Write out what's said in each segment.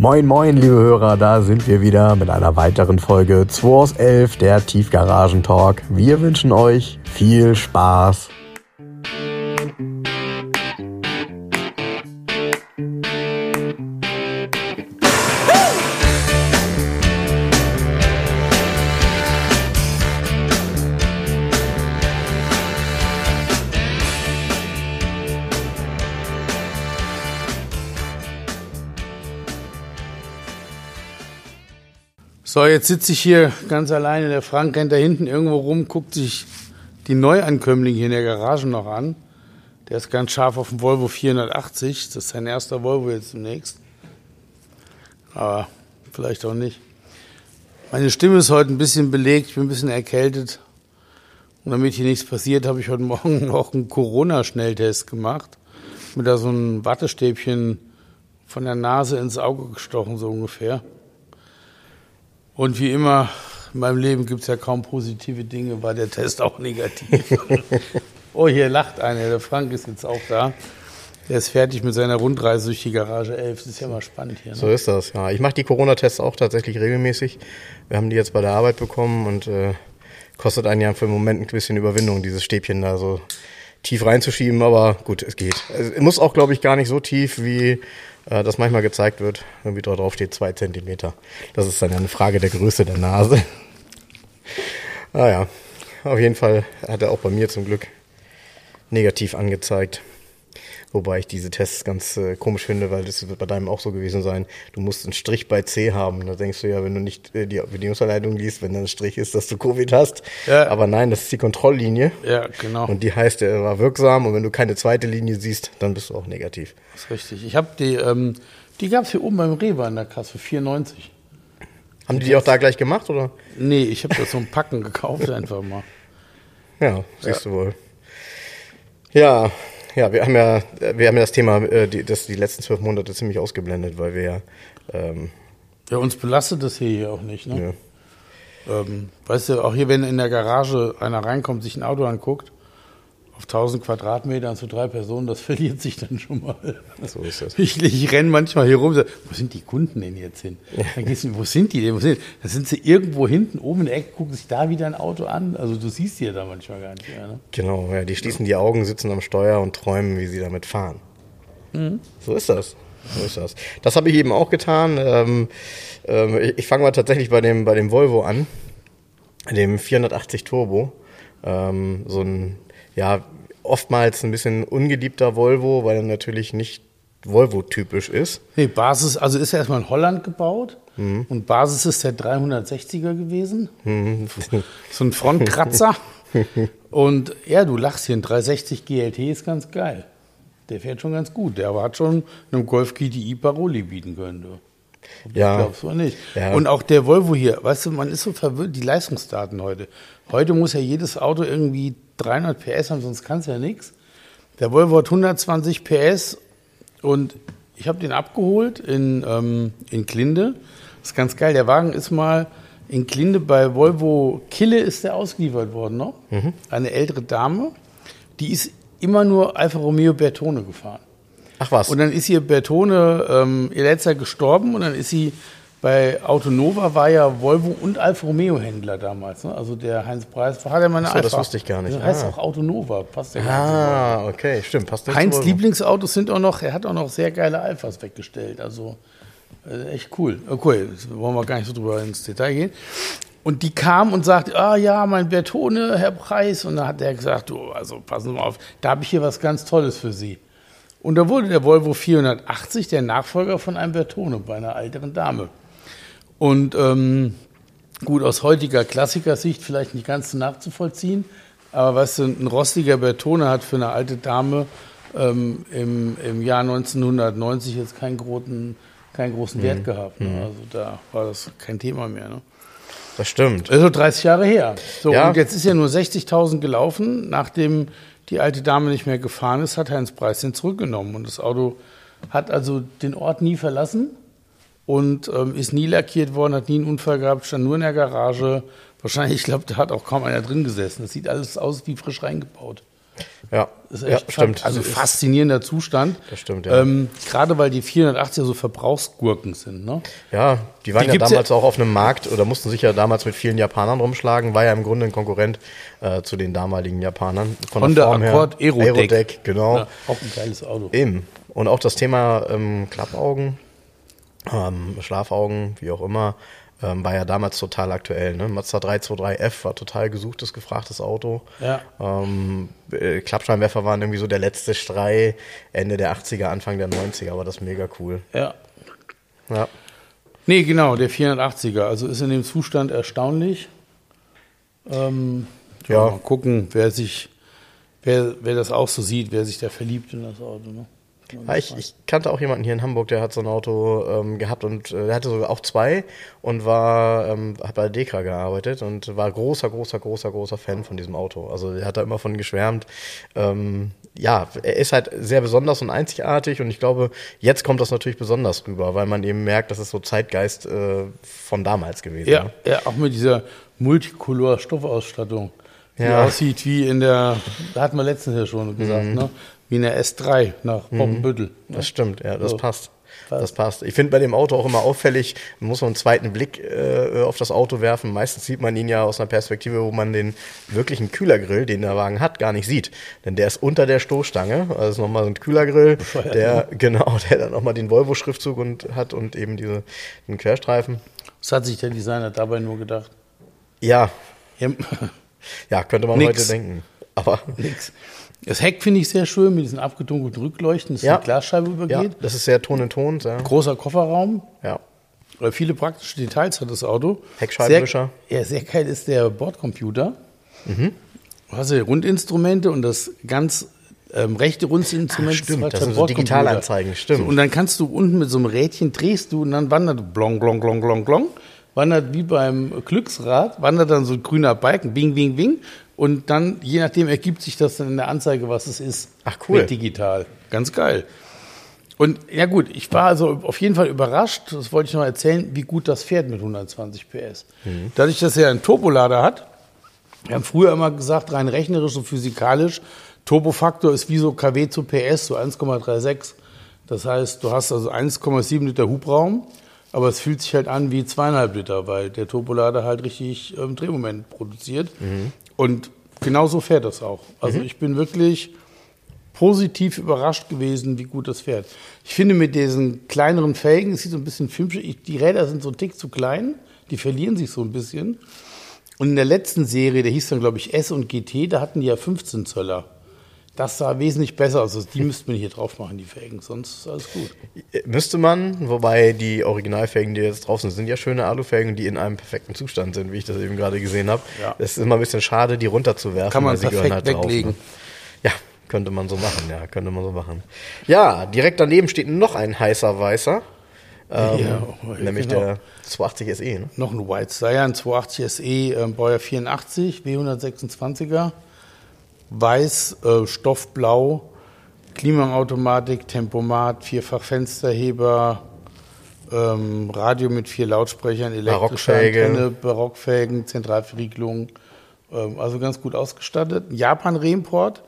Moin, moin, liebe Hörer, da sind wir wieder mit einer weiteren Folge 2 aus 11, der Tiefgaragen-Talk. Wir wünschen euch viel Spaß. So, jetzt sitze ich hier ganz alleine. Der Frank rennt da hinten irgendwo rum, guckt sich die Neuankömmlinge hier in der Garage noch an. Der ist ganz scharf auf dem Volvo 480. Das ist sein erster Volvo jetzt zunächst. Aber vielleicht auch nicht. Meine Stimme ist heute ein bisschen belegt, ich bin ein bisschen erkältet. Und damit hier nichts passiert, habe ich heute Morgen auch einen Corona-Schnelltest gemacht. Mit da so einem Wattestäbchen von der Nase ins Auge gestochen, so ungefähr. Und wie immer in meinem Leben gibt es ja kaum positive Dinge, war der Test auch negativ. oh, hier lacht einer. Der Frank ist jetzt auch da. Der ist fertig mit seiner Rundreise durch die Garage 11. Das ist ja mal spannend hier. Ne? So ist das, ja. Ich mache die Corona-Tests auch tatsächlich regelmäßig. Wir haben die jetzt bei der Arbeit bekommen und äh, kostet einen ja für den Moment ein bisschen Überwindung, dieses Stäbchen da so tief reinzuschieben. Aber gut, es geht. Es muss auch, glaube ich, gar nicht so tief wie äh, das manchmal gezeigt wird, irgendwie drauf steht zwei Zentimeter. Das ist dann eine Frage der Größe der Nase. naja, ah auf jeden Fall hat er auch bei mir zum Glück negativ angezeigt. Wobei ich diese Tests ganz äh, komisch finde, weil das wird bei deinem auch so gewesen sein. Du musst einen Strich bei C haben. Da denkst du ja, wenn du nicht äh, die Bedienungsanleitung liest, wenn da ein Strich ist, dass du Covid hast. Ja. Aber nein, das ist die Kontrolllinie. Ja, genau. Und die heißt, er war wirksam. Und wenn du keine zweite Linie siehst, dann bist du auch negativ. Das ist richtig. Ich habe die, ähm, die gab es hier oben beim Rewe in der Kasse für 94. Haben die die auch da gleich gemacht, oder? Nee, ich habe das so ein Packen gekauft einfach mal. Ja, siehst ja. du wohl. Ja, ja, wir haben ja, wir haben ja das Thema, äh, die, das die letzten zwölf Monate ziemlich ausgeblendet, weil wir ja. Ähm, ja, uns belastet das hier auch nicht, ne? Ja. Ähm, weißt du, auch hier, wenn in der Garage einer reinkommt, sich ein Auto anguckt, auf 1000 Quadratmetern zu drei Personen, das verliert sich dann schon mal. So ist das. Ich, ich renne manchmal hier rum, so, wo sind die Kunden denn jetzt hin? Dann gehst du, wo sind die denn? Wo sind die? Dann sind sie irgendwo hinten oben in der Ecke, gucken sich da wieder ein Auto an. Also du siehst die ja da manchmal gar nicht mehr. Ne? Genau, ja, die schließen die Augen, sitzen am Steuer und träumen, wie sie damit fahren. Mhm. So ist das. So ist das. Das habe ich eben auch getan. Ähm, ähm, ich, ich fange mal tatsächlich bei dem, bei dem Volvo an, dem 480 Turbo. Ähm, so ein ja, oftmals ein bisschen ungeliebter Volvo, weil er natürlich nicht Volvo-typisch ist. Nee, Basis, also ist er erstmal in Holland gebaut mhm. und Basis ist der 360er gewesen. Mhm. So ein Frontkratzer. und ja, du lachst hier, ein 360 GLT ist ganz geil. Der fährt schon ganz gut. Der aber hat schon einem Golf GTI Paroli bieten können. Du. Ja. Ich glaub's nicht. Ja. Und auch der Volvo hier, weißt du, man ist so verwirrt, die Leistungsdaten heute. Heute muss ja jedes Auto irgendwie 300 PS haben, sonst kann es ja nichts. Der Volvo hat 120 PS und ich habe den abgeholt in, ähm, in Klinde. Das ist ganz geil. Der Wagen ist mal in Klinde bei Volvo Kille ist der ausgeliefert worden noch. Mhm. Eine ältere Dame, die ist immer nur Alfa Romeo Bertone gefahren. Ach was. Und dann ist ihr Bertone, ähm, ihr letzter gestorben und dann ist sie bei Autonova war ja Volvo und Alfa Romeo Händler damals. Ne? Also der Heinz Preis hat ja mal eine Achso, Alpha. das wusste ich gar nicht. Das heißt ah. auch Autonova, passt ja Ah, okay, stimmt, passt Heinz Lieblingsautos sind auch noch, er hat auch noch sehr geile Alphas weggestellt. Also äh, echt cool. Okay, wollen wir gar nicht so drüber ins Detail gehen. Und die kam und sagte, ah ja, mein Bertone, Herr Preis. Und dann hat er gesagt, du, also passen Sie mal auf, da habe ich hier was ganz Tolles für Sie. Und da wurde der Volvo 480 der Nachfolger von einem Bertone bei einer älteren Dame. Und ähm, gut, aus heutiger Klassikersicht vielleicht nicht ganz so nachzuvollziehen, aber was ein rostiger Bertone hat für eine alte Dame ähm, im, im Jahr 1990 jetzt keinen großen, keinen großen Wert mhm. gehabt. Ne? Mhm. Also da war das kein Thema mehr. Ne? Das stimmt. Also 30 Jahre her. So, ja. und jetzt ist ja nur 60.000 gelaufen. Nachdem die alte Dame nicht mehr gefahren ist, hat Heinz Preis den zurückgenommen. Und das Auto hat also den Ort nie verlassen und ähm, ist nie lackiert worden, hat nie einen Unfall gehabt, stand nur in der Garage. Wahrscheinlich, ich glaube, da hat auch kaum einer drin gesessen. Das sieht alles aus wie frisch reingebaut. Ja, Das ist ja echt stimmt. fa- Also faszinierender Zustand. Das stimmt, ja. Ähm, Gerade weil die 480er so Verbrauchsgurken sind, ne? Ja, die waren Die ja damals auch auf einem Markt oder mussten sich ja damals mit vielen Japanern rumschlagen, war ja im Grunde ein Konkurrent äh, zu den damaligen Japanern. Von Honda der Form her. Accord Aerodeck. Aerodeck, genau. Ja, auch ein geiles Auto. Eben. Und auch das Thema ähm, Klappaugen, ähm, Schlafaugen, wie auch immer, ähm, war ja damals total aktuell. Ne? Mazda 323F war total gesuchtes, gefragtes Auto. Ja. Ähm, äh, Klappscheinwerfer waren irgendwie so der letzte Schrei Ende der 80er, Anfang der 90er, aber das ist mega cool. Ja. Ja. Nee, genau, der 480er. Also ist in dem Zustand erstaunlich. Ähm, ja. Ja. Mal gucken, wer sich, wer, wer das auch so sieht, wer sich da verliebt in das Auto. Ne? Ja, ich, ich kannte auch jemanden hier in Hamburg, der hat so ein Auto ähm, gehabt und äh, der hatte sogar auch zwei und war ähm, hat bei Dekra gearbeitet und war großer, großer, großer, großer Fan von diesem Auto. Also er hat da immer von geschwärmt. Ähm, ja, er ist halt sehr besonders und einzigartig und ich glaube, jetzt kommt das natürlich besonders rüber, weil man eben merkt, das ist so Zeitgeist äh, von damals gewesen. Ja, ne? ja, auch mit dieser Multicolor-Stoffausstattung, die Ja. aussieht wie in der, da hatten wir letztens ja schon gesagt, Mhm. ne? Wie in der S3 nach Poppenbüttel. Das stimmt, ja, das So. passt. Das passt. Ich finde bei dem Auto auch immer auffällig, man muss so einen zweiten Blick äh, auf das Auto werfen. Meistens sieht man ihn ja aus einer Perspektive, wo man den wirklichen Kühlergrill, den der Wagen hat, gar nicht sieht. Denn der ist unter der Stoßstange. Also ist nochmal so ein Kühlergrill, der, genau, der dann nochmal den Volvo-Schriftzug und hat und eben diese, den Querstreifen. Was hat sich der Designer dabei nur gedacht? Ja, Ja, ja, könnte man Nix. heute denken. Aber nix. Das Heck finde ich sehr schön mit diesen abgedunkelten Rückleuchten, dass Ja. die Glasscheibe ja, übergeht. das ist sehr ton in ton. Ja. Großer Kofferraum, ja. äh, viele praktische Details hat das Auto. Heckscheibenwischer. Sehr, ja, sehr geil ist der Bordcomputer. Mhm. Du hast ja Rundinstrumente und das ganz ähm, rechte Rundinstrument Ah, stimmt, ist das sind so. Digitalanzeigen, stimmt. So, und dann kannst du unten mit so einem Rädchen drehst du und dann wandert blong, blong, blong, blong, blong, wandert wie beim Glücksrad, wandert dann so ein grüner Balken, bing, bing, bing. Und dann, je nachdem, ergibt sich das dann in der Anzeige, was es ist. Ach, cool. Mit digital. Ganz geil. Und ja gut, ich war also auf jeden Fall überrascht, das wollte ich noch erzählen, wie gut das fährt mit 120 PS. Mhm. Dadurch, dass er einen Turbolader hat, wir haben früher immer gesagt, rein rechnerisch und physikalisch, Turbofaktor ist wie so kW zu PS, so 1,36. Das heißt, du hast also 1,7 Liter Hubraum, aber es fühlt sich halt an wie zweieinhalb Liter, weil der Turbolader halt richtig ähm, Drehmoment produziert. Und genauso fährt das auch. Also ich bin wirklich positiv überrascht gewesen, wie gut das fährt. Ich finde mit diesen kleineren Felgen, es sieht so ein bisschen filmisch, ich- die Räder sind so ein Tick zu klein, die verlieren sich so ein bisschen. Und in der letzten Serie, der hieß dann, glaube ich, S und GT, da hatten die ja 15 Zöller. Das sah wesentlich besser aus. Also die müsste man hier drauf machen, die Felgen, sonst ist alles gut. Müsste man, wobei die Originalfelgen, die jetzt drauf sind, sind ja schöne Alufelgen, die in einem perfekten Zustand sind, wie ich das eben gerade gesehen habe. Ja. Es ist immer ein bisschen schade, die runterzuwerfen. Kann man weil perfekt drauf, weglegen. ne? Ja, könnte man so machen, ja, könnte man so machen. Ja, direkt daneben steht noch ein heißer Weißer, ähm, Ja, nämlich genau. der 280 SE. Ne? Noch ein White Cyan 280 SE, ähm, Baujahr 84, W126er. Weiß, äh, Stoffblau, Klimaautomatik, Tempomat, vierfach Fensterheber, ähm, Radio mit vier Lautsprechern, elektrische Barockfelge. Antenne, Barockfelgen, Zentralverriegelung. Ähm, also ganz gut ausgestattet. Japan-Reimport.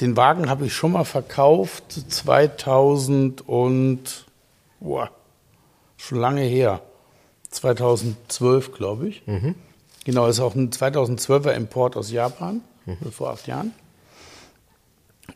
Den Wagen habe ich schon mal verkauft, 2000 und boah, schon lange her. 2012, glaube ich. Genau, ist auch ein 2012er Import aus Japan, vor acht Jahren.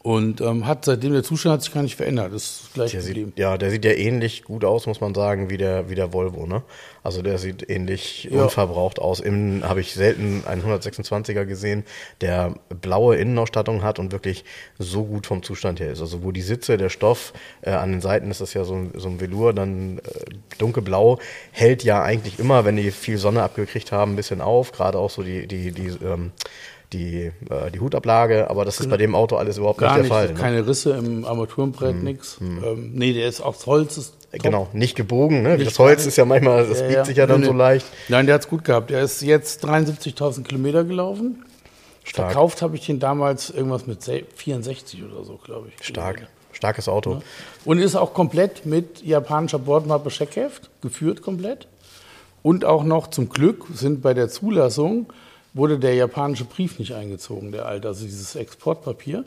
Und ähm, hat seitdem der Zustand hat sich gar nicht verändert. Das ist gleich Der geblieben. sieht, ja, der sieht ja ähnlich gut aus, muss man sagen, wie der, wie der Volvo. Ne? Also der sieht ähnlich Ja. unverbraucht aus. Innen habe ich selten einen 126er gesehen, der blaue Innenausstattung hat und wirklich so gut vom Zustand her ist. Also wo die Sitze, der Stoff, äh, an den Seiten ist das ja so, ein- so ein Velour, dann äh, dunkelblau, hält ja eigentlich immer, wenn die viel Sonne abgekriegt haben, ein bisschen auf. Gerade auch so die, die, die, ähm, die, äh, die Hutablage, aber das ist bei dem Auto alles überhaupt Gar nicht nicht, der Fall. ne? keine Risse im Armaturenbrett, nix. Ähm, nee, der ist aus Holz. Ist top. Genau, nicht gebogen. Ne? Nicht das Holz ist ja manchmal, das Ja, biegt ja. sich ja dann Nee, so nee. leicht. Nein, der hat's gut gehabt. Der ist jetzt 73.000 Kilometer gelaufen. Stark. Verkauft habe ich den damals irgendwas mit se- 64 oder so, glaube ich. Stark. Starkes Auto. Und ist auch komplett mit japanischer Bordmappe Scheckheft, geführt komplett. Und auch noch zum Glück sind bei der Zulassung wurde der japanische Brief nicht eingezogen, der alte, also dieses Exportpapier.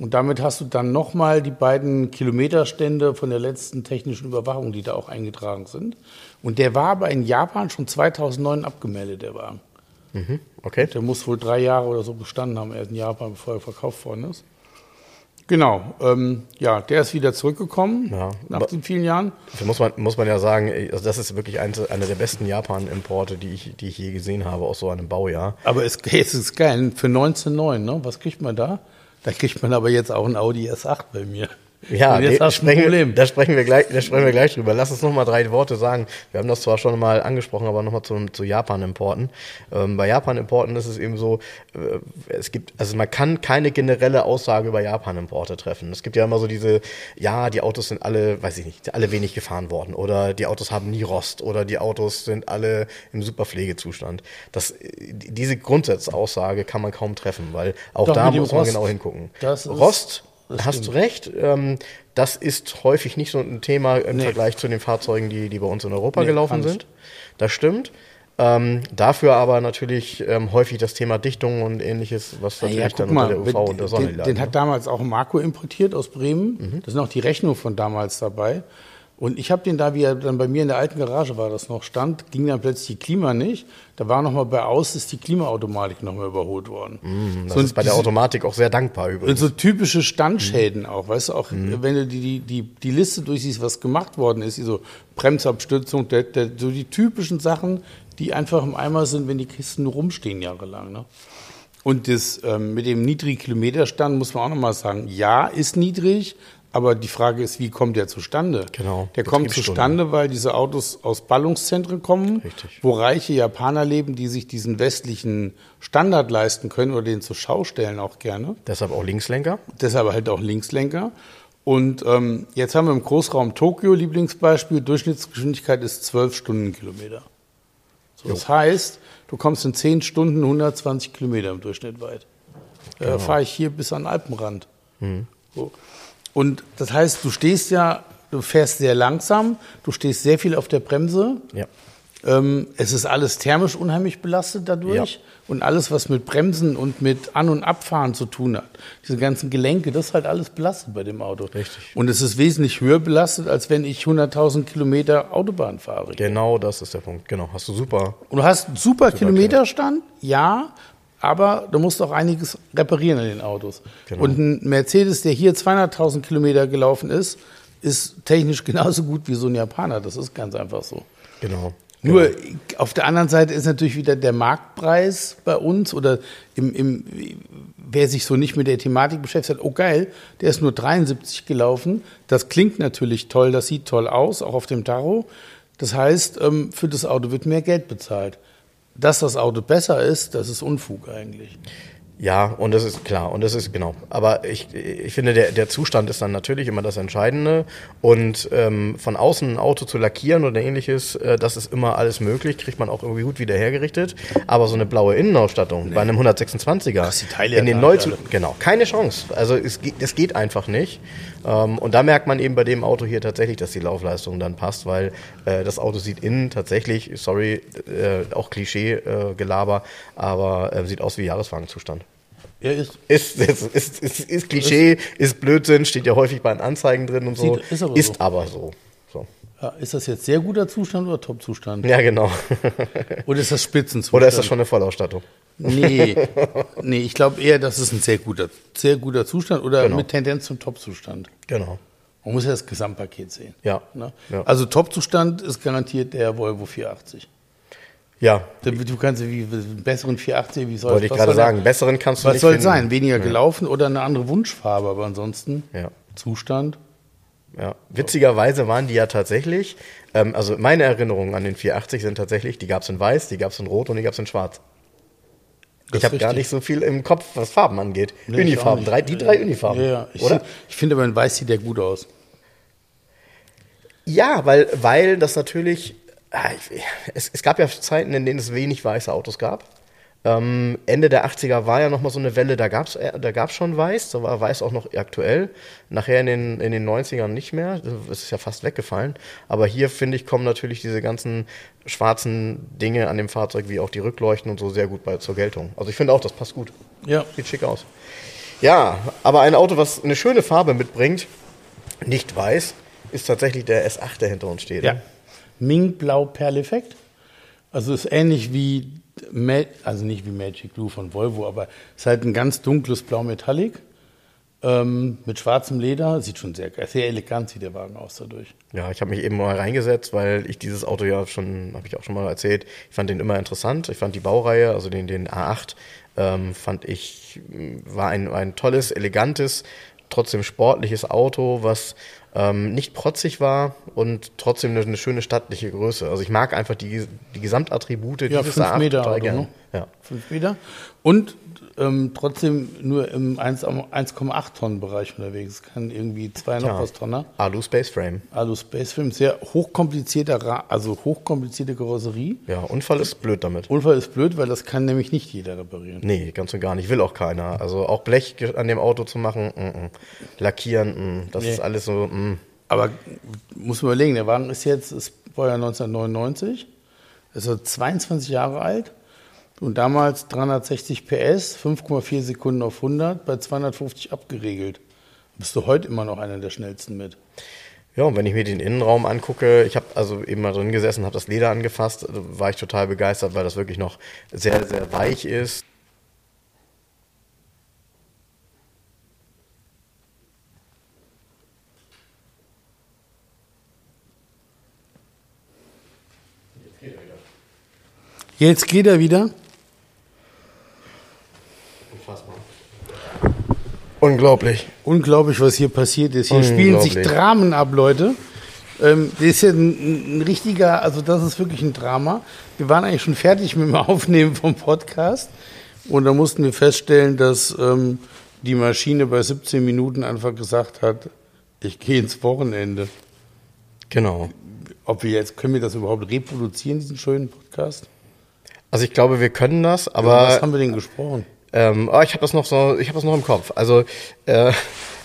Und damit hast du dann nochmal die beiden Kilometerstände von der letzten technischen Überwachung, die da auch eingetragen sind. Und der war aber in Japan schon 2009 abgemeldet, der Wagen. Okay. Der muss wohl drei Jahre oder so bestanden haben, er ist in Japan, bevor er verkauft worden ist. Genau, ähm, ja, der ist wieder zurückgekommen Ja, nach den vielen Jahren. Muss man, muss man ja sagen, also das ist wirklich eins, einer der besten Japan-Importe, die ich, die ich je gesehen habe, aus so einem Baujahr. Aber es, es ist geil, für 19,9, ne? was kriegt man da? Da kriegt man aber jetzt auch ein Audi S8 bei mir. Ja, jetzt hast du ein sprechen, Problem. da sprechen wir gleich, da sprechen wir gleich drüber. Lass uns noch mal drei Worte sagen. Wir haben das zwar schon mal angesprochen, aber noch mal zu, zu Japan-Importen. Ähm, bei Japan-Importen ist es eben so, äh, es gibt, also man kann keine generelle Aussage über Japan-Importe treffen. Es gibt ja immer so diese, ja, die Autos sind alle, weiß ich nicht, alle wenig gefahren worden oder die Autos haben nie Rost oder die Autos sind alle im super Pflegezustand. Das, diese Grundsatzaussage kann man kaum treffen, weil auch Doch, da muss man Rost. genau hingucken. Rost das Hast du recht. Ähm, das ist häufig nicht so ein Thema im Nee. Vergleich zu den Fahrzeugen, die, die bei uns in Europa Nee, gelaufen sind. Das stimmt. Ähm, dafür aber natürlich ähm, häufig das Thema Dichtung und ähnliches, was natürlich Ja, dann mal, unter der UV und der Sonne den, lag. den ne? hat damals auch Marco importiert aus Bremen. Mhm. Da sind auch die Rechnungen von damals dabei. Und ich habe den da, wie er dann bei mir in der alten Garage war, das noch stand, ging dann plötzlich die Klima nicht. Da war noch mal bei aus, ist die Klimaautomatik noch mal überholt worden. Mhm, das So, ist bei der diese- Automatik auch sehr dankbar Und übrigens. so typische Standschäden Mhm. auch, weißt du, auch wenn du die, die, die, die Liste durchsiehst, was gemacht worden ist, so Bremsabstützung, der, der, so die typischen Sachen, die einfach im Eimer sind, wenn die Kisten rumstehen jahrelang. Ne? Und das ähm, mit dem niedrigen Kilometerstand muss man auch nochmal sagen, ja, ist niedrig, aber die Frage ist, wie kommt der zustande? Genau, Der kommt zustande, weil diese Autos aus Ballungszentren kommen, Richtig. wo reiche Japaner leben, die sich diesen westlichen Standard leisten können oder den zur Schau stellen auch gerne Deshalb auch Linkslenker. deshalb halt auch Linkslenker. Und ähm, jetzt haben wir im Großraum Tokio Lieblingsbeispiel, Durchschnittsgeschwindigkeit ist 12 Stundenkilometer. So, das heißt, du kommst in 10 Stunden 120 Kilometer im Durchschnitt weit. Genau. Äh, Fahre ich hier bis an den Alpenrand. Mhm. So. Und das heißt, du stehst ja, du fährst sehr langsam, du stehst sehr viel auf der Bremse. Ja. Ähm, es ist alles thermisch unheimlich belastet dadurch. Ja. Und alles, was mit Bremsen und mit An- und Abfahren zu tun hat, diese ganzen Gelenke, das ist halt alles belastet bei dem Auto. Richtig. Und es ist wesentlich höher belastet, als wenn ich 100.000 Kilometer Autobahn fahre. Genau das ist der Punkt. Genau, hast du super. Und du hast einen super, Kilometerstand, ja, aber du musst auch einiges reparieren an den Autos. Genau. Und ein Mercedes, der hier 200.000 Kilometer gelaufen ist, ist technisch genauso gut wie so ein Japaner. Das ist ganz einfach so. Genau. Nur auf der anderen Seite ist natürlich wieder der Marktpreis bei uns oder im, im, wer sich so nicht mit der Thematik beschäftigt hat, oh geil, der ist nur 73 gelaufen. Das klingt natürlich toll, das sieht toll aus, auch auf dem Tacho. Das heißt, ähm, für das Auto wird mehr Geld bezahlt. Dass das Auto besser ist, das ist Unfug eigentlich. Ja, und das ist klar, und das ist genau. Aber ich, ich finde, der, der Zustand ist dann natürlich immer das Entscheidende. Und ähm, von außen ein Auto zu lackieren oder ähnliches, äh, das ist immer alles möglich, kriegt man auch irgendwie gut wieder hergerichtet. Aber so eine blaue Innenausstattung bei einem 126er Kriegst die Teile in den Neuzu genau keine Chance. Also es es geht einfach nicht. Ähm, und da merkt man eben bei dem Auto hier tatsächlich, dass die Laufleistung dann passt, weil äh, das Auto sieht innen tatsächlich, sorry, äh, auch Klischee-Gelaber, aber äh, sieht aus wie Jahreswagenzustand. Er ist Ist, ist, ist, ist, ist Klischee, ist Blödsinn, steht ja häufig bei den Anzeigen drin und so. Sieht- ist aber ist so. aber so. Ja, ist das jetzt sehr guter Zustand oder Top-Zustand? Ja, genau. Oder ist das Spitzenzustand? Oder ist das schon eine Vollausstattung? Nee, nee ich glaube eher, das ist ein sehr guter, sehr guter Zustand oder Genau. mit Tendenz zum Top-Zustand. Genau. Man muss ja das Gesamtpaket sehen. Ja. Ne? Ja. Also Top-Zustand ist garantiert der Volvo 480. Ja, Du du kannst wie einen besseren 480, wie soll wollte ich was gerade sagen. Besseren kannst du Was nicht soll finden. sein? Weniger gelaufen oder eine andere Wunschfarbe, aber ansonsten Ja. Zustand. Ja, witzigerweise waren die ja tatsächlich, ähm, also meine Erinnerungen an den 480 sind tatsächlich, die gab es in weiß, die gab es in rot und die gab es in schwarz. Das ich habe gar nicht so viel im Kopf, was Farben angeht. Nee, Unifarben, drei, die drei Unifarben. Ja, ja. Ich, oder? Ich finde aber in Weiß sieht der gut aus. Ja, weil, weil das natürlich, ah, es, es gab ja Zeiten, in denen es wenig weiße Autos gab. Ähm, Ende der 80er war ja nochmal so eine Welle, da gab es da gab's schon Weiß, da war Weiß auch noch aktuell. Nachher in den, in den 90ern nicht mehr, das ist ja fast weggefallen. Aber hier, finde ich, kommen natürlich diese ganzen schwarzen Dinge an dem Fahrzeug, wie auch die Rückleuchten und so, sehr gut bei, zur Geltung. Also ich finde auch, das passt gut. Ja. Sieht schick aus. Ja, aber ein Auto, was eine schöne Farbe mitbringt, nicht weiß, ist tatsächlich der S8, der hinter uns steht. Ja. Mink-Blau Perleffekt. Also ist ähnlich wie, also nicht wie Magic Blue von Volvo, aber ist halt ein ganz dunkles Blau Metallic ähm, mit schwarzem Leder. Sieht schon sehr sehr elegant sieht der Wagen aus dadurch. Ja, ich habe mich eben mal reingesetzt, weil ich dieses Auto ja schon, habe ich auch schon mal erzählt, ich fand den immer interessant. Ich fand die Baureihe, also den, den A8, ähm, fand ich, war ein, ein tolles, elegantes, trotzdem sportliches Auto, was ähm, nicht protzig war und trotzdem eine, eine, schöne stattliche Größe. Also ich mag einfach die, die Gesamtattribute ja, dieses fünf A8 Meter total Auto, gern. ne? Ja. Fünf Meter. Und ähm, trotzdem nur im 1 1,8 Tonnen Bereich unterwegs. Kann irgendwie zwei noch Ja. was Tonner. Alu Space Frame. Alu Space Film, sehr hochkomplizierter, Ra also hochkomplizierte Karosserie. Ja, Unfall ist blöd damit. Unfall ist blöd, weil das kann nämlich nicht jeder reparieren. Nee, ganz und gar nicht. Will auch keiner. Also auch Blech an dem Auto zu machen, mm, mm. lackieren, mm. das Nee. ist alles so. Mm. Aber muss man überlegen, der Wagen ist jetzt, ist, war ja 1999, ist er 22 Jahre alt und damals 360 PS, 5,4 Sekunden auf 100, bei 250 abgeregelt. Bist du heute immer noch einer der schnellsten mit. Ja, und wenn ich mir den Innenraum angucke, ich habe also eben mal drin gesessen, habe das Leder angefasst, war ich total begeistert, weil das wirklich noch sehr, sehr weich ist. Jetzt geht er wieder. Unfassbar. Unglaublich. Unglaublich, was hier passiert ist. Hier spielen sich. Dramen ab, Leute. Ähm, das ist ja ein, ein richtiger, also das ist wirklich ein Drama. Wir waren eigentlich schon fertig mit dem Aufnehmen vom Podcast und da mussten wir feststellen, dass ähm, die Maschine bei 17 Minuten einfach gesagt hat, ich gehe ins Wochenende. Genau. Ob wir jetzt, können wir das überhaupt reproduzieren, diesen schönen Podcast? Also ich glaube, wir können das, Über aber was haben wir denn gesprochen? Ähm, oh, ich habe das noch so, ich habe das noch im Kopf. Also, äh,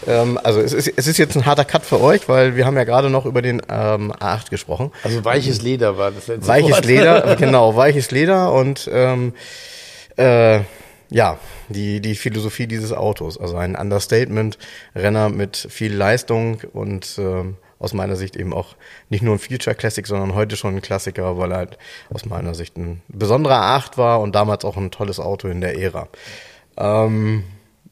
ähm, also es ist, es ist jetzt ein harter Cut für euch, weil wir haben ja gerade noch über den ähm, A8 gesprochen. Also weiches Leder war das letzte Weiches Wort. Leder, genau, weiches Leder und ähm, äh, ja, die, die Philosophie dieses Autos. Also ein Understatement, Renner mit viel Leistung und ähm, aus meiner Sicht eben auch nicht nur ein Future Classic, sondern heute schon ein Klassiker, weil er halt aus meiner Sicht ein besonderer A8 war und damals auch ein tolles Auto in der Ära. Ähm,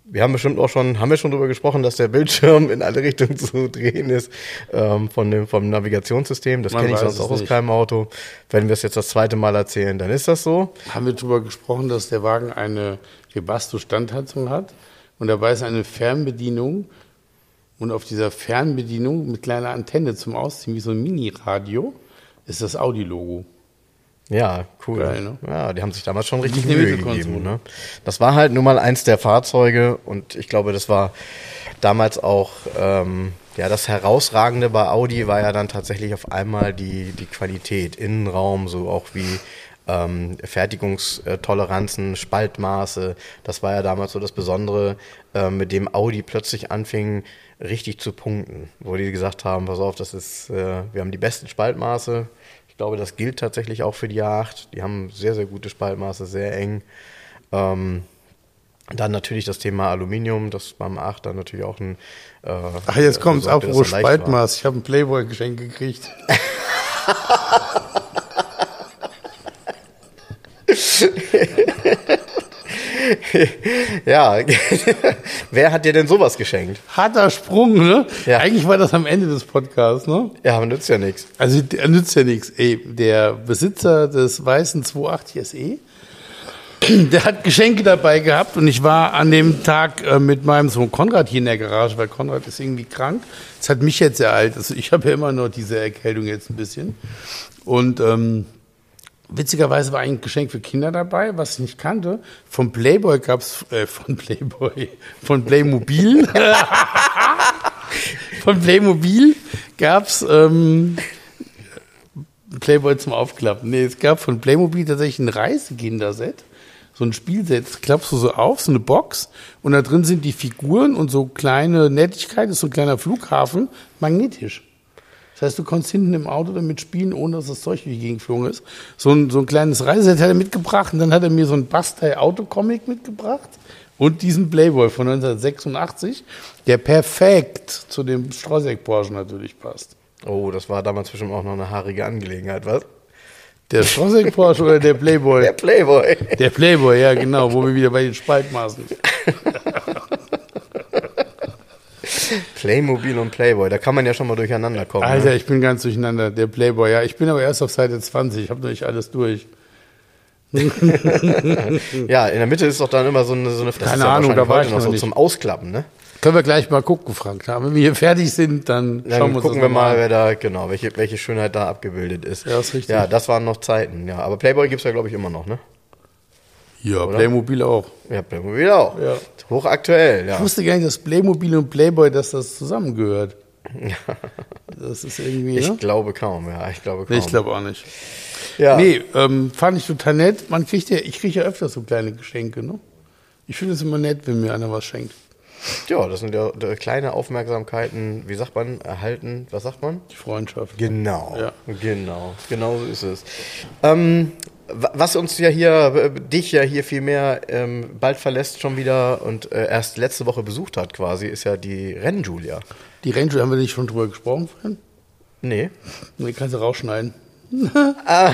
wir haben bestimmt auch schon, haben wir schon darüber gesprochen, dass der Bildschirm in alle Richtungen zu drehen ist ähm, von dem, vom Navigationssystem. Das kenne ich sonst auch aus keinem Auto. Wenn wir es jetzt das zweite Mal erzählen, dann ist das so. haben wir darüber gesprochen, dass der Wagen eine Webasto-Standheizung hat und dabei ist eine Fernbedienung und auf dieser Fernbedienung mit kleiner Antenne zum Ausziehen, wie so ein Mini-Radio, ist das Audi-Logo. Ja, cool. Geil, ne? Ja, die haben sich damals schon richtig Mühe gegeben. Ne? Das war halt nun mal eins der Fahrzeuge und ich glaube, das war damals auch ähm, ja das Herausragende bei Audi war ja dann tatsächlich auf einmal die die Qualität, Innenraum, so auch wie ähm, Fertigungstoleranzen, Spaltmaße. Das war ja damals so das Besondere, ähm, mit dem Audi plötzlich anfing, richtig zu punkten, wo die gesagt haben, pass auf, das ist, äh, wir haben die besten Spaltmaße. Ich glaube, das gilt tatsächlich auch für die A8. Die haben sehr, sehr gute Spaltmaße, sehr eng. Ähm, dann natürlich das Thema Aluminium, das beim A8 dann natürlich auch ein. Äh, Ach, jetzt auf, dass wo er leicht war. Spaltmaß. Ich habe ein Playboy-Geschenk gekriegt. Ja, wer hat dir denn sowas geschenkt? Harter Sprung, ne? Ja. Eigentlich war das am Ende des Podcasts, ne? Ja, aber nützt ja nichts. Also nützt ja nichts. Ey, der Besitzer des weißen 280 SE, der hat Geschenke dabei gehabt und ich war an dem Tag äh, mit meinem Sohn Konrad hier in der Garage, weil Konrad ist irgendwie krank. Das hat mich jetzt sehr alt. Also ich habe ja immer noch diese Erkältung jetzt ein bisschen. Und ähm, witzigerweise war ein Geschenk für Kinder dabei, was ich nicht kannte. Von Playboy gab's äh, von Playboy, von Playmobil. von Playmobil gab's ähm, Playboy zum Aufklappen. Nee, es gab von Playmobil tatsächlich ein Reisekinderset. so ein Spielset, klappst du so auf, so eine Box und da drin sind die Figuren und so kleine Nettigkeiten, ist so ein kleiner Flughafen, magnetisch. Das heißt, du konntest hinten im Auto damit spielen, ohne dass das Zeug wie gegengeflogen ist. So ein, so ein kleines Reiseset hat er mitgebracht und dann hat er mir so ein Bastei Autocomic mitgebracht und diesen Playboy von 1986, der perfekt zu dem Streuseck Porsche natürlich passt. Oh, das war damals bestimmt auch noch eine haarige Angelegenheit, was? Der Strosek Porsche oder der Playboy? Der Playboy. Der Playboy, ja genau, wo wir wieder bei den Spaltmaßen. Playmobil und Playboy, da kann man ja schon mal durcheinander kommen. Alter, ne? ich bin ganz durcheinander. Der Playboy, ja. Ich bin aber erst auf Seite 20. Ich habe noch nicht alles durch. Ja, in der Mitte ist doch dann immer so eine, so eine das Keine ja Ahnung, da war ich noch noch so nicht. zum Ausklappen, ne? Können wir gleich mal gucken, Frank. Ja, Wenn wir hier fertig sind, dann, Dann schauen wir uns gucken das wir mal, an. wer da, genau, welche, welche Schönheit da abgebildet ist. Ja, ist richtig. Ja, das waren noch Zeiten, ja. Aber Playboy gibt's ja, glaube ich, immer noch, ne? Ja, Playmobil auch. Ja, Playmobil auch. Ja. Hochaktuell, ja. Ich wusste gar nicht, dass Playmobil und Playboy, dass das zusammengehört. Das ist irgendwie, Ich ne? glaube kaum, ja, ich glaube kaum. Nee, ich glaube auch nicht. ja. Nee, ähm, fand ich total nett. Man kriegt ja, ich kriege ja öfter so kleine Geschenke, ne? Ich finde es immer nett, wenn mir einer was schenkt. ja, das sind ja äh, kleine Aufmerksamkeiten, wie sagt man, erhalten, was sagt man? Die Freundschaft. Genau, Ja. genau, genau so ist es. Ähm, was uns ja hier, äh, dich ja hier viel mehr ähm, bald verlässt schon wieder und äh, erst letzte Woche besucht hat quasi, ist ja die Renn-Julia. Die Ranger, haben wir nicht schon drüber gesprochen vorhin? Nee. Nee, kannst du rausschneiden. Ah,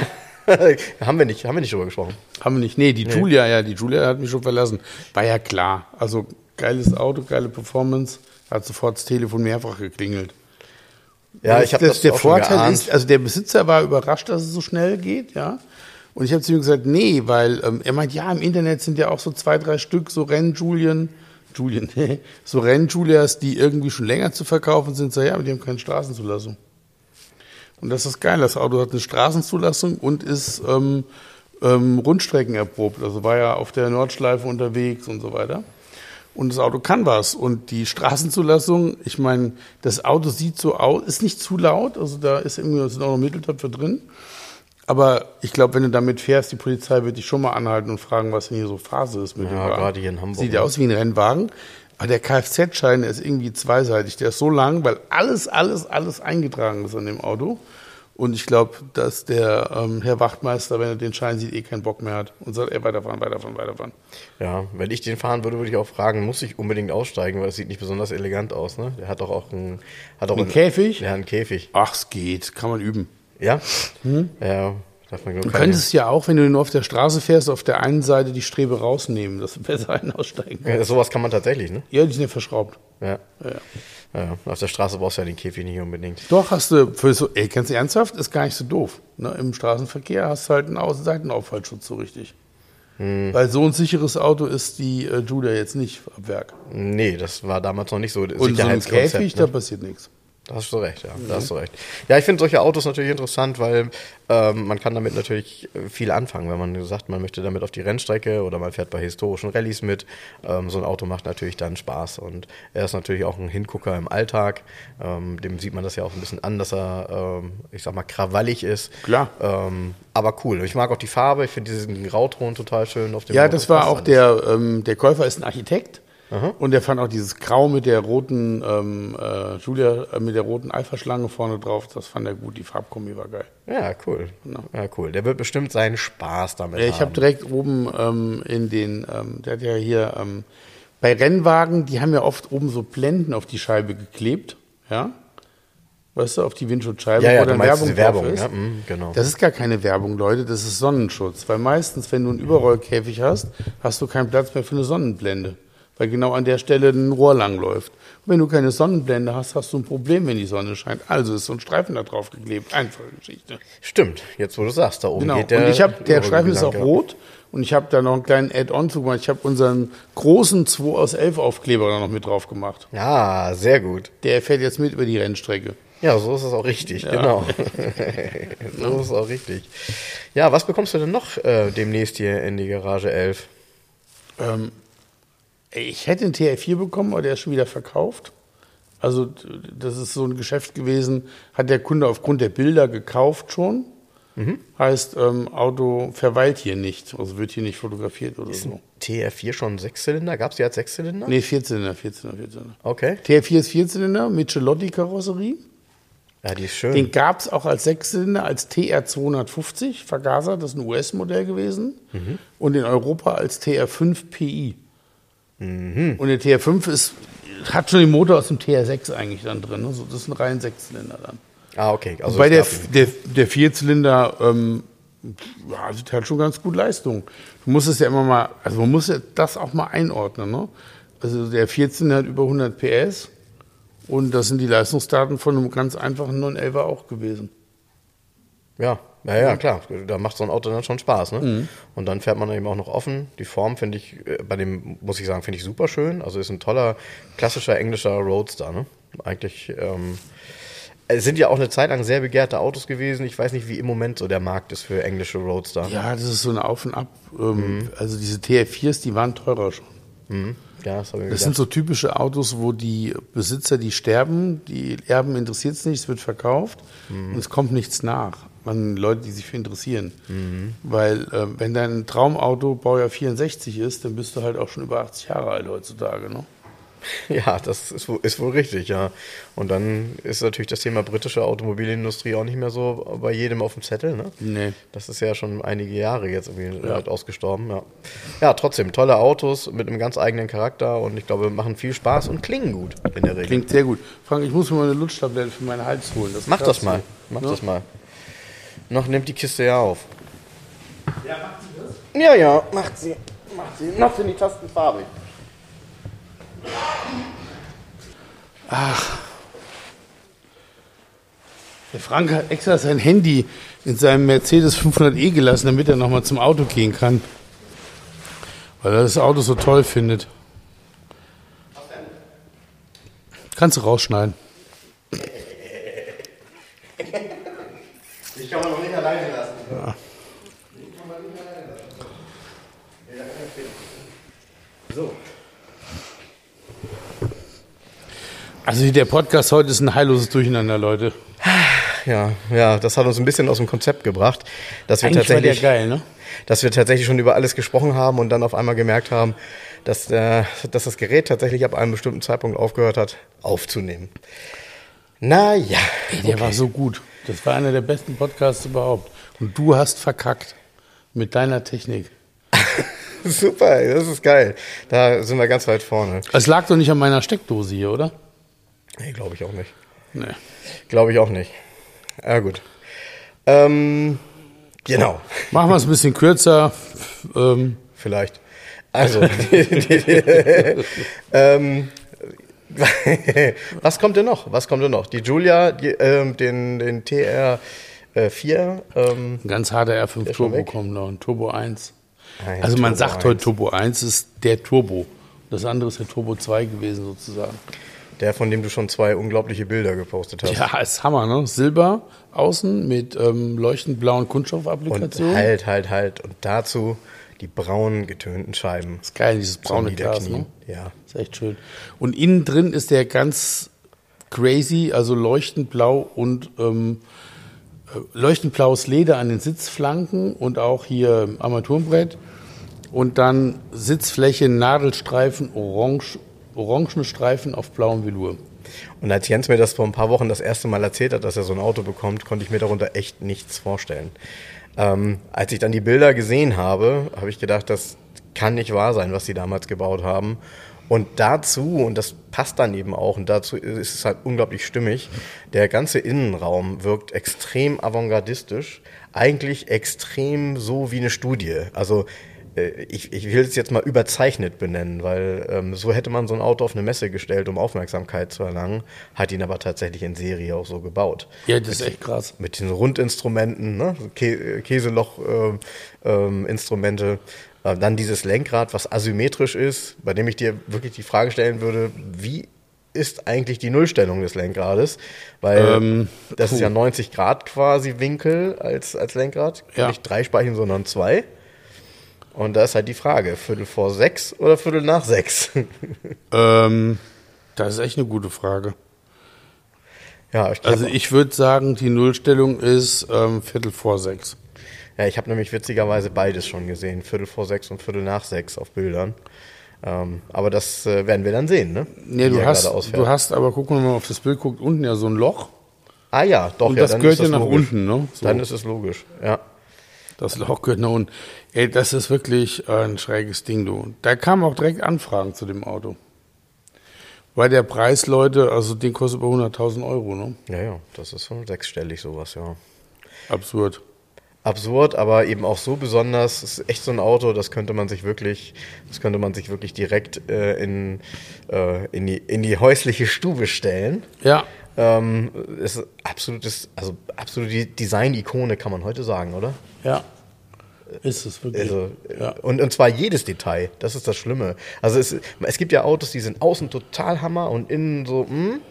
haben wir nicht, haben wir nicht drüber gesprochen. Haben wir nicht. Nee, die Julia, ja, die Julia hat mich schon verlassen. War ja klar. Also geiles Auto, geile Performance. Hat sofort das Telefon mehrfach geklingelt. Ja, Das- ich habe das, Der auch schon Vorteil ist, also der Besitzer war überrascht, dass es so schnell geht, ja. Und ich habe zu ihm gesagt, nee, weil ähm, er meint, ja, im Internet sind ja auch so zwei, drei Stück so Renn-Julien, Julien, so Renn-Julias, die irgendwie schon länger zu verkaufen sind. So, ja, aber die haben keine Straßenzulassung. Und das ist geil. Das Auto hat eine Straßenzulassung und ist ähm, ähm, Rundstrecken erprobt. Also war ja auf der Nordschleife unterwegs und so weiter. Und das Auto kann was. Und die Straßenzulassung, ich meine, das Auto sieht so aus, ist nicht zu laut, also da ist irgendwie sind auch noch Mitteltöpfe drin. Aber ich glaube, wenn du damit fährst, die Polizei wird dich schon mal anhalten und fragen, was denn hier so Phase ist mit dem Ja, Wagen. gerade hier in Hamburg, Sieht ne? aus wie ein Rennwagen. Aber der Kfz-Schein ist irgendwie zweiseitig. Der ist so lang, weil alles, alles, alles eingetragen ist an dem Auto. Und ich glaube, dass der ähm, Herr Wachtmeister, wenn er den Schein sieht, eh keinen Bock mehr hat und sagt, ey, weiterfahren, weiterfahren, weiterfahren. Ja, wenn ich den fahren würde, würde ich auch fragen, muss ich unbedingt aussteigen, weil es sieht nicht besonders elegant aus, ne? Der hat doch auch einen, hat auch Einen Käfig? Ja, einen Käfig. Ach, es geht, kann man üben. Ja? Ja, darf man Du könntest ja auch, wenn du nur auf der Straße fährst, auf der einen Seite die Strebe rausnehmen, dass du besser einen aussteigen kannst. ja, sowas kann man tatsächlich, ne? Ja, die sind ja verschraubt. Ja. Ja. ja. Auf der Straße brauchst du ja den Käfig nicht unbedingt. Doch, hast du, für so, ey, ganz ernsthaft, ist gar nicht so doof. Ne? Im Straßenverkehr hast du halt einen Außen Seitenaufhaltschutz so richtig. Weil so ein sicheres Auto ist die äh, Julia jetzt nicht ab Werk. Nee, das war damals noch nicht so Und so ein Käfig, ne? da passiert nichts. Da hast du recht, ja. Da hast du recht. Ja, ich finde solche Autos natürlich interessant, weil ähm, man kann damit natürlich äh, viel anfangen, wenn man sagt, man möchte damit auf die Rennstrecke oder man fährt bei historischen Rallyes mit. Ähm, so ein Auto macht natürlich dann Spaß und er ist natürlich auch ein Hingucker im Alltag. Ähm, dem sieht man das ja auch ein bisschen an, dass er, ähm, ich sag mal, krawallig ist. Klar. Ähm, aber cool. Ich mag auch die Farbe. Ich finde diesen Grauton total schön auf dem Ja, Auto. das war auch der, ähm, der Käufer ist ein Architekt und der fand auch dieses Grau mit der roten ähm, äh, Julia, äh, mit der roten Alpha-Schlange vorne drauf, das fand er gut, die Farbkombi war geil. Ja, cool. Ja, cool. Der wird bestimmt seinen Spaß damit Ja, ich habe haben. direkt oben ähm, in den, ähm, der hat ja hier ähm, bei Rennwagen, die haben ja oft oben so Blenden auf die Scheibe geklebt, ja. Weißt du, auf die Windschutzscheibe, Ja, ja, wo dann Werbung, Werbung, drauf ist. ja, mhm, genau. Das ist gar keine Werbung, Leute, das ist Sonnenschutz. Weil meistens, wenn du einen Überrollkäfig hast, hast du keinen Platz mehr für eine Sonnenblende. Weil genau an der Stelle ein Rohr langläuft. Und wenn du keine Sonnenblende hast, hast du ein Problem, wenn die Sonne scheint. Also ist so ein Streifen da drauf geklebt. Einfache Geschichte. Stimmt, jetzt wo du sagst, da oben Genau. geht der. und ich habe der Streifen ist auch rot und ich habe da noch einen kleinen Add-on zugemacht. Ich habe unseren großen 2 aus 11 Aufkleber da noch mit drauf gemacht. Ja, sehr gut. Der fährt jetzt mit über die Rennstrecke. Ja, so ist es auch richtig, genau. so ist es auch richtig. Ja, was bekommst du denn noch äh, demnächst hier in die Garage 11? Ähm, ich hätte einen TR4 bekommen, aber der ist schon wieder verkauft. Also das ist so ein Geschäft gewesen, hat der Kunde aufgrund der Bilder gekauft schon. Heißt, ähm, Auto verweilt hier nicht, also wird hier nicht fotografiert oder so. TR4 schon Sechszylinder? Gab es die als Sechszylinder? Nee, Vierzylinder, Vierzylinder, Vierzylinder. Okay. TR4 ist Vierzylinder, Michelotti-Karosserie. Ja, die ist schön. Den gab es auch als Sechszylinder, als TR250 Vergaser, das ist ein US-Modell gewesen. Und in Europa als TR5 PI. Und der TR5 ist, hat schon den Motor aus dem TR6 eigentlich dann drin. Ne? So, das ist ein rein Sechszylinder dann. ah, okay. Also Bei der, der, der Vierzylinder, ähm, ja, das hat schon ganz gut Leistung. Du musst es ja immer mal, also man muss ja das auch mal einordnen. Ne? Also der Vierzylinder hat über 100 PS und das sind die Leistungsdaten von einem ganz einfachen 911er auch gewesen. Ja, ja, ja, klar. Da macht so ein Auto dann schon Spaß, ne? Mhm. Und dann fährt man eben auch noch offen. Die Form finde ich, äh, bei dem, muss ich sagen, finde ich super schön. Also ist ein toller, klassischer englischer Roadster, ne? Eigentlich, ähm, es sind ja auch eine Zeit lang sehr begehrte Autos gewesen. Ich weiß nicht, wie im Moment so der Markt ist für englische Roadster. Ja, das ist so ein Auf und Ab. Ähm, Also diese TR4s, die waren teurer schon. Mhm. Ja, das Das sind so typische Autos, wo die Besitzer, die sterben, die Erben interessiert es nicht, es wird verkauft und es kommt nichts nach. Man, Leute, die sich für interessieren. Weil äh, wenn dein Traumauto Baujahr 64 ist, dann bist du halt auch schon über 80 Jahre alt heutzutage. Ne? Ja, das ist, wohl- ist wohl richtig, ja. Und dann ist natürlich das Thema britische Automobilindustrie auch nicht mehr so bei jedem auf dem Zettel, ne? Nee. Das ist ja schon einige Jahre jetzt irgendwie halt ausgestorben, ja. Ja, trotzdem, tolle Autos mit einem ganz eigenen Charakter und ich glaube, machen viel Spaß und klingen gut in der Regel. Klingt sehr gut. Frank, ich muss mir mal eine Lutschtablette für meinen Hals holen. Das Mach das mal, mach Ne? das mal. Noch nimmt die Kiste ja auf. Ja, macht sie das? Ja, ja, macht sie. Macht sie. Noch sind die Tasten farbig. Der Frank hat extra sein Handy in seinem Mercedes 500e gelassen, damit er nochmal zum Auto gehen kann. Weil er das Auto so toll findet. Kannst du rausschneiden. Ich kann man noch nicht alleine lassen. So. Also der Podcast heute ist ein heilloses Durcheinander, Leute. Ja, ja, das hat uns ein bisschen aus dem Konzept gebracht, dass wir Eigentlich war der tatsächlich, geil, ne? dass wir tatsächlich schon über alles gesprochen haben und dann auf einmal gemerkt haben, dass, äh, dass das Gerät tatsächlich ab einem bestimmten Zeitpunkt aufgehört hat, aufzunehmen. Naja. Ey, der war so gut. Das war einer der besten Podcasts überhaupt. Und du hast verkackt mit deiner Technik. Super, das ist geil. Da sind wir ganz weit vorne. Es lag doch nicht an meiner Steckdose hier, oder? Nee, glaube ich auch nicht. Nee. Glaube ich auch nicht. Ja, gut. Ähm, genau, Machen wir es ein bisschen kürzer. Ähm, vielleicht. Also, ähm, was kommt denn noch? Was kommt denn noch? Die Julia, die, ähm, den, den TR4, ähm, ein ganz harter R5 ist schon Turbo kommt noch, ein Turbo 1. Ein also man Turbo sagt 1. heute Turbo 1 ist der Turbo. Das andere ist der Turbo 2 gewesen sozusagen. der, von dem du schon zwei unglaubliche Bilder gepostet hast. Ja, ist Hammer, ne? Silber außen mit ähm, leuchtend blauen Und Kunststoffapplikationen. halt, halt, halt. Und dazu die braun getönten Scheiben. ist geil, dieses braune Glas, ne? Ja. Ist echt schön. Und innen drin ist der ganz crazy, also leuchtend blau und ähm, äh, leuchtend blaues Leder an den Sitzflanken und auch hier Armaturenbrett. Und dann Sitzfläche, Nadelstreifen, orange, orangene Streifen auf blauem Velour. Und als Jens mir das vor ein paar Wochen das erste Mal erzählt hat, dass er so ein Auto bekommt, konnte ich mir darunter echt nichts vorstellen. Ähm, als ich dann die Bilder gesehen habe, habe ich gedacht, das kann nicht wahr sein, was sie damals gebaut haben. Und dazu, und das passt dann eben auch, und dazu ist es halt unglaublich stimmig, der ganze Innenraum wirkt extrem avantgardistisch, eigentlich extrem so wie eine Studie. Also ich, ich will es jetzt mal überzeichnet benennen, weil ähm, so hätte man so ein Auto auf eine Messe gestellt, um Aufmerksamkeit zu erlangen, hat ihn aber tatsächlich in Serie auch so gebaut. Ja, das ist echt krass. Mit den Rundinstrumenten, ne? Kä Käseloch-Instrumente. ähm, Instrumente. Äh, dann dieses Lenkrad, was asymmetrisch ist, bei dem ich dir wirklich die Frage stellen würde, wie ist eigentlich die Nullstellung des Lenkrades? Weil Ähm, das ist puh. ja 90 Grad quasi Winkel als, als Lenkrad. Ja. Nicht drei Speichen, sondern zwei. Und da ist halt die Frage, Viertel vor sechs oder Viertel nach sechs? Ähm, das ist echt eine gute Frage. Ja, ich glaub, Also ich würde sagen, die Nullstellung ist ähm, Viertel vor sechs. ja, ich habe nämlich witzigerweise beides schon gesehen. Viertel vor sechs und Viertel nach sechs auf Bildern. Ähm, aber das äh, werden wir dann sehen, ne? Nee, Wie du hast, du hast aber, guck mal, wenn man auf das Bild guckt, unten ja so ein Loch. ah ja, doch, Und ja, das gehört ja nach logisch. unten, ne? So. Dann ist es logisch, ja. Das Loch unten. Ey, das ist wirklich ein schräges Ding, du. Da kamen auch direkt Anfragen zu dem Auto. Weil der Preis, Leute, also den kostet über 100.000 Euro, ne? Ja, ja, das ist schon sechsstellig sowas, ja. Absurd. absurd, aber eben auch so besonders. Es ist echt so ein Auto, das könnte man sich wirklich, das könnte man sich wirklich direkt äh, in, äh, in, die, in die häusliche Stube stellen. Ja. Ähm, ist absolutes, also absolute Design-Ikone, kann man heute sagen, oder? Ja. Ist es wirklich. Also, ja. und, und zwar jedes Detail, das ist das Schlimme. Also es, es gibt ja Autos, die sind außen total Hammer und innen so, hm.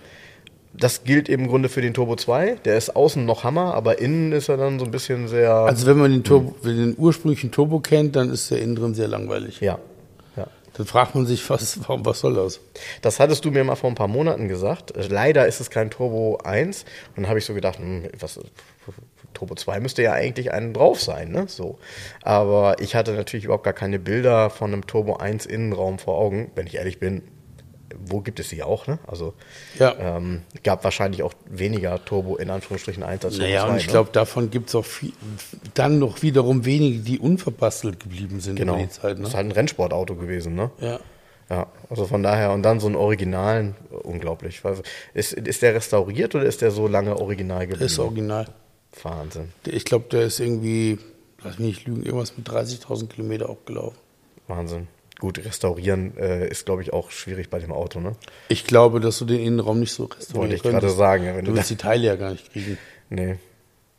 Das gilt eben im Grunde für den Turbo 2. Der ist außen noch Hammer, aber innen ist er dann so ein bisschen sehr. Also wenn man den, Turbo, wenn den ursprünglichen Turbo kennt, dann ist der innen drin sehr langweilig. ja. Dann fragt man sich, was, warum, was soll das? Das hattest du mir mal vor ein paar Monaten gesagt. Leider ist es kein Turbo 1. Und dann habe ich so gedacht, hm, was, Turbo 2 müsste ja eigentlich einen drauf sein, ne? So. Aber ich hatte natürlich überhaupt gar keine Bilder von einem Turbo 1 Innenraum vor Augen, wenn ich ehrlich bin. Wo gibt es sie auch, ne? Also Ja. ähm, gab wahrscheinlich auch weniger Turbo in Anführungsstrichen 1 als Turbo Naja, 2. und ich ne? glaube, davon gibt es auch viel, dann noch wiederum wenige, die unverbastelt geblieben sind genau. über die Zeit. Das Ne? ist halt ein Rennsportauto gewesen, ne? Ja. Ja, also von daher, und dann so einen Originalen, unglaublich. Ist, ist der restauriert oder ist der so lange original geblieben? Das ist original. Wahnsinn, Ich glaube, der ist irgendwie, lass mich nicht lügen, irgendwas mit 30.000 Kilometer auch gelaufen. Wahnsinn. Gut, restaurieren äh, ist, glaube ich, auch schwierig bei dem Auto, ne? Ich glaube, dass du den Innenraum nicht so restaurieren Wollte ich gerade sagen, wenn du du willst die Teile ja gar nicht kriegen. Nee.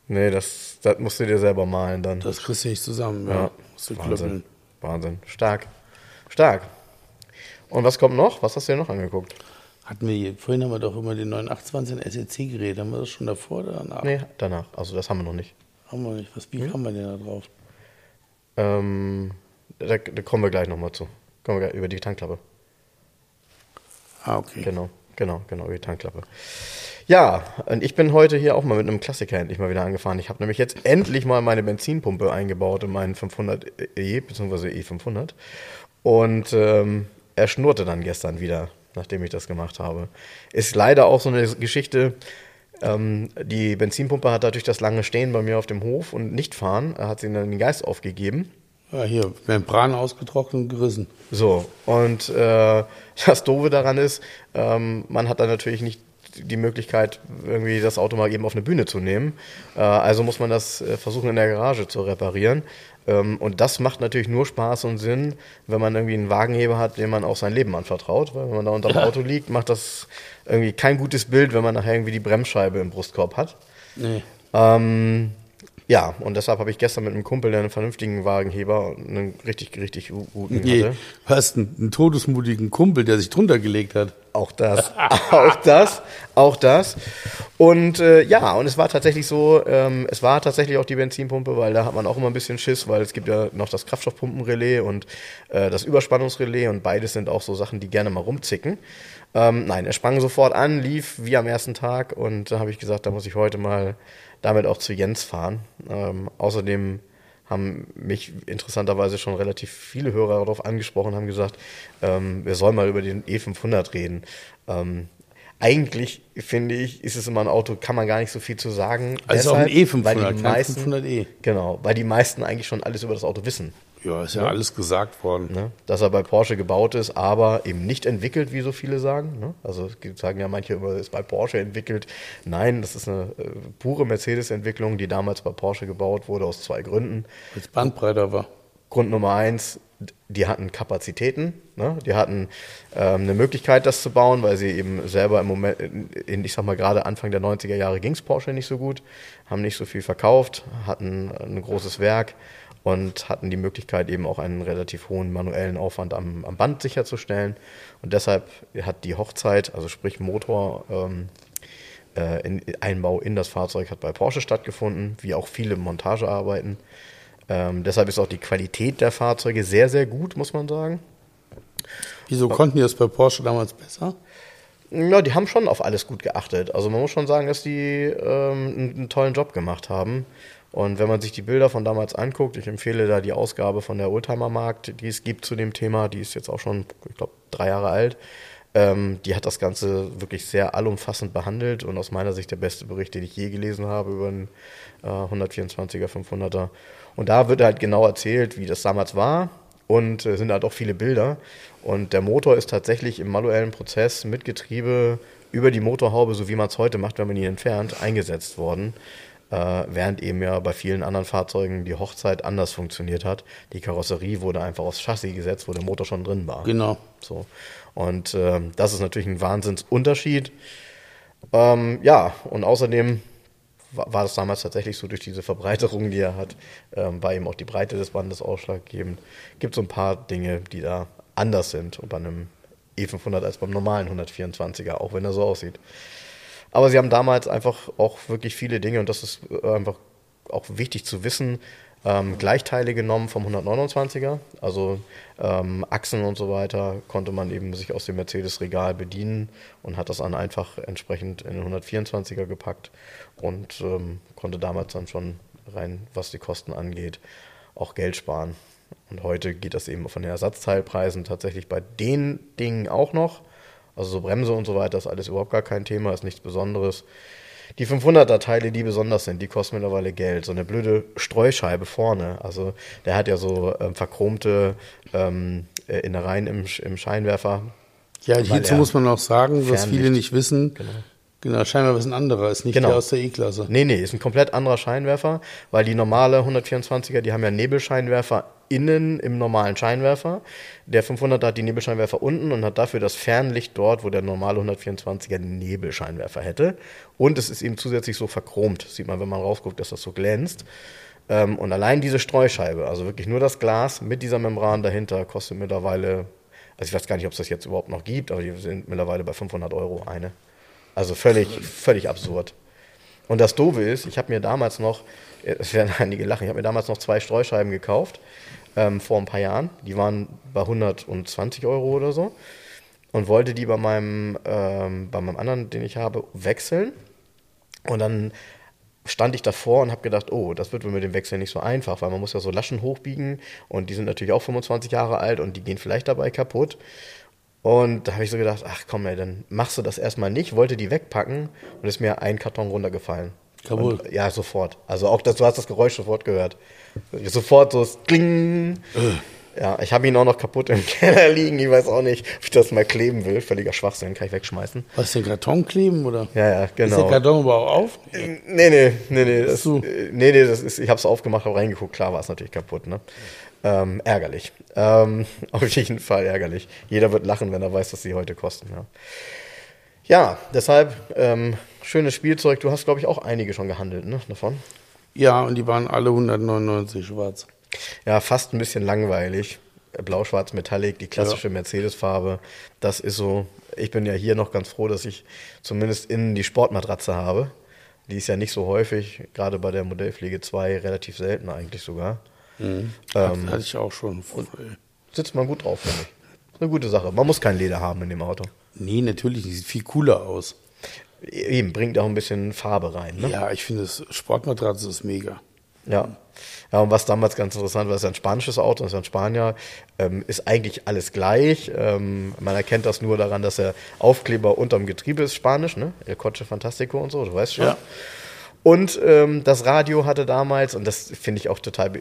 Nee, das, das musst du dir selber malen dann. Das kriegst du nicht zusammen. Ja. ja, Musst du Wahnsinn. klöppeln. Wahnsinn. Stark. Stark. Und was kommt noch? Was hast du dir noch angeguckt? Hatten wir hier, vorhin haben wir doch immer den 928 SEC geredet. Haben wir das schon davor oder danach? Nee, danach. Also das haben wir noch nicht. Haben wir nicht. Was, wie Hm? kam man denn da drauf? Ähm, da, da kommen wir gleich nochmal zu. Kommen wir über die Tankklappe. Ah, okay. Genau, genau, genau, über die Tankklappe. Ja, und ich bin heute hier auch mal mit einem Klassiker endlich mal wieder angefahren. Ich habe nämlich jetzt endlich mal meine Benzinpumpe eingebaut in meinen 500 E bzw. E500 und ähm, er schnurrte dann gestern wieder, nachdem ich das gemacht habe. Ist leider auch so eine Geschichte. Ähm, die Benzinpumpe hat dadurch das lange Stehen bei mir auf dem Hof und nicht fahren, hat sie dann den Geist aufgegeben. Ja, hier, Membran ausgetrocknet und gerissen. So, und äh, das Doofe daran ist, ähm, man hat dann natürlich nicht die Möglichkeit, irgendwie das Auto mal eben auf eine Bühne zu nehmen. Äh, also muss man das äh, versuchen in der Garage zu reparieren. Ähm, und das macht natürlich nur Spaß und Sinn, wenn man irgendwie einen Wagenheber hat, dem man auch sein Leben anvertraut. Weil wenn man da unter dem Auto liegt, macht das irgendwie kein gutes Bild, wenn man nachher irgendwie die Bremsscheibe im Brustkorb hat. Nee. Ähm, ja, und deshalb habe ich gestern mit einem Kumpel, der einen vernünftigen Wagenheber und einen richtig, richtig guten Nee, hatte. du hast einen, einen todesmutigen Kumpel, der sich drunter gelegt hat. Auch das, auch das, auch das. Und äh, ja, und es war tatsächlich so, ähm, es war tatsächlich auch die Benzinpumpe, weil da hat man auch immer ein bisschen Schiss, weil es gibt ja noch das Kraftstoffpumpenrelais und äh, das Überspannungsrelais und beides sind auch so Sachen, die gerne mal rumzicken. Ähm, nein, er sprang sofort an, lief wie am ersten Tag und da habe ich gesagt, da muss ich heute mal damit auch zu Jens fahren. Ähm, außerdem haben mich interessanterweise schon relativ viele Hörer darauf angesprochen, haben gesagt, ähm, wir sollen mal über den E500 reden. Ähm, eigentlich finde ich, ist es immer ein Auto, kann man gar nicht so viel zu sagen. Also auch ein Deshalb, weil E500, die kein meisten, 500e. Genau, weil die meisten eigentlich schon alles über das Auto wissen. Ja, ist ja, alles gesagt worden. Ne? Dass er bei Porsche gebaut ist, aber eben nicht entwickelt, wie so viele sagen. Ne? Also es sagen ja manche immer, ist bei Porsche entwickelt. Nein, das ist eine äh, pure Mercedes-Entwicklung, die damals bei Porsche gebaut wurde, aus zwei Gründen. Als Bandbreiter war. Grund Nummer eins, die hatten Kapazitäten, ne? die hatten ähm, eine Möglichkeit, das zu bauen, weil sie eben selber im Moment, in, ich sag mal gerade Anfang der 90er Jahre ging es Porsche nicht so gut, haben nicht so viel verkauft, hatten ein großes Werk und hatten die Möglichkeit eben auch einen relativ hohen manuellen Aufwand am, am Band sicherzustellen. Und deshalb hat die Hochzeit, also sprich Motor, ähm, äh, in, Einbau in das Fahrzeug hat bei Porsche stattgefunden, wie auch viele Montagearbeiten. Ähm, deshalb ist auch die Qualität der Fahrzeuge sehr, sehr gut, muss man sagen. Wieso konnten die das bei Porsche damals besser? Ja, die haben schon auf alles gut geachtet. Also man muss schon sagen, dass die ähm, einen, einen tollen Job gemacht haben. Und wenn man sich die Bilder von damals anguckt, ich empfehle da die Ausgabe von der Oldtimer Markt, die es gibt zu dem Thema, die ist jetzt auch schon, ich glaube, drei Jahre alt. Ähm, die hat das Ganze wirklich sehr allumfassend behandelt und aus meiner Sicht der beste Bericht, den ich je gelesen habe über einen äh, 124er, 500er. Und da wird halt genau erzählt, wie das damals war und äh, sind halt auch viele Bilder. Und der Motor ist tatsächlich im manuellen Prozess mit Getriebe über die Motorhaube, so wie man es heute macht, wenn man ihn entfernt, eingesetzt worden. Äh, während eben ja bei vielen anderen Fahrzeugen die Hochzeit anders funktioniert hat. Die Karosserie wurde einfach aufs Chassis gesetzt, wo der Motor schon drin war. Genau. So. Und äh, das ist natürlich ein Wahnsinnsunterschied. Ähm, ja, und außerdem war, das damals tatsächlich so durch diese Verbreiterung, die er hat, ähm, war eben auch die Breite des Bandes ausschlaggebend. Gibt so ein paar Dinge, die da anders sind und bei einem E500 als beim normalen 124er, auch wenn er so aussieht. Aber sie haben damals einfach auch wirklich viele Dinge, und das ist äh, einfach auch wichtig zu wissen, ähm, Gleichteile genommen vom 129er. Also ähm, Achsen und so weiter konnte man eben sich aus dem Mercedes-Regal bedienen und hat das dann einfach entsprechend in den 124er gepackt und ähm, konnte damals dann schon rein, was die Kosten angeht, auch Geld sparen. Und heute geht das eben von den Ersatzteilpreisen tatsächlich bei den Dingen auch noch. Also so Bremse und so weiter ist alles überhaupt gar kein Thema, ist nichts Besonderes. Die 500er Teile, die besonders sind, die kosten mittlerweile Geld. So eine blöde Streuscheibe vorne. Also der hat ja so ähm, verchromte ähm, äh, Innereien im, im Scheinwerfer. Ja, hierzu muss man auch sagen, was viele nicht wissen. Genau. Genau, Scheinwerfer ist ein anderer, ist nicht Genau. der aus der E-Klasse. Nee, nee, ist ein komplett anderer Scheinwerfer, weil die normale 124er, die haben ja Nebelscheinwerfer innen im normalen Scheinwerfer. Der 500er hat die Nebelscheinwerfer unten und hat dafür das Fernlicht dort, wo der normale 124er den Nebelscheinwerfer hätte. Und es ist eben zusätzlich so verchromt. Sieht man, wenn man rausguckt, dass das so glänzt. Ähm, und allein diese Streuscheibe, also wirklich nur das Glas mit dieser Membran dahinter, kostet mittlerweile, also ich weiß gar nicht, ob es das jetzt überhaupt noch gibt, aber die sind mittlerweile bei 500 Euro eine. Also völlig, völlig absurd. Und das Doofe ist, ich habe mir damals noch, es werden einige lachen, ich habe mir damals noch zwei Streuscheiben gekauft, ähm, vor ein paar Jahren. Die waren bei 120 Euro oder so. Und wollte die bei meinem, ähm, bei meinem anderen, den ich habe, wechseln. Und dann stand ich davor und habe gedacht, oh, das wird wohl mit dem Wechsel nicht so einfach, weil man muss ja so Laschen hochbiegen und die sind natürlich auch 25 Jahre alt und die gehen vielleicht dabei kaputt. Und da habe ich so gedacht, ach komm, ey, dann machst du das erstmal nicht, wollte die wegpacken und ist mir ein Karton runtergefallen. Jawohl. Und, ja, sofort. Also auch das, du hast das Geräusch sofort gehört. Sofort so das Kling. Ja, ich habe ihn auch noch kaputt im Keller liegen. Ich weiß auch nicht, ob ich das mal kleben will. Völliger Schwachsinn, kann ich wegschmeißen. Was, den Karton kleben oder? Ja, ja, Ist der genau. Karton aber auch auf? Nee, nee, nee, nee. Das, so. äh, nee, nee, das ist, ich habe es aufgemacht, habe reingeguckt. Klar war es natürlich kaputt, ne? Ähm, ärgerlich. Ähm, auf jeden Fall ärgerlich. Jeder wird lachen, wenn er weiß, was sie heute kosten. Ja, ja deshalb ähm, schönes Spielzeug. Du hast, glaube ich, auch einige schon gehandelt, ne? Davon. Ja, und die waren alle 199 schwarz. Ja, fast ein bisschen langweilig. Blau-Schwarz Metallic, die klassische Mercedes-Farbe. Das ist so. Ich bin ja hier noch ganz froh, dass ich zumindest innen die Sportmatratze habe. Die ist ja nicht so häufig, gerade bei der Modellpflege 2 relativ selten eigentlich sogar. Mhm. Ähm, Hatte ich auch schon. sitzt man gut drauf, finde ich. Eine gute Sache. Man muss kein Leder haben in dem Auto. Nee, natürlich, die sieht viel cooler aus. Eben, bringt auch ein bisschen Farbe rein. Ne? Ja, ich finde, das Sportmatratze ist mega. Ja. Ja, und was damals ganz interessant war, ist ein spanisches Auto, das ist ein Spanier, ähm, ist eigentlich alles gleich. Ähm, man erkennt das nur daran, dass der Aufkleber unterm Getriebe ist spanisch, ne? El Coche Fantastico und so, du weißt schon. Ja. Und ähm, das Radio hatte damals, und das finde ich auch total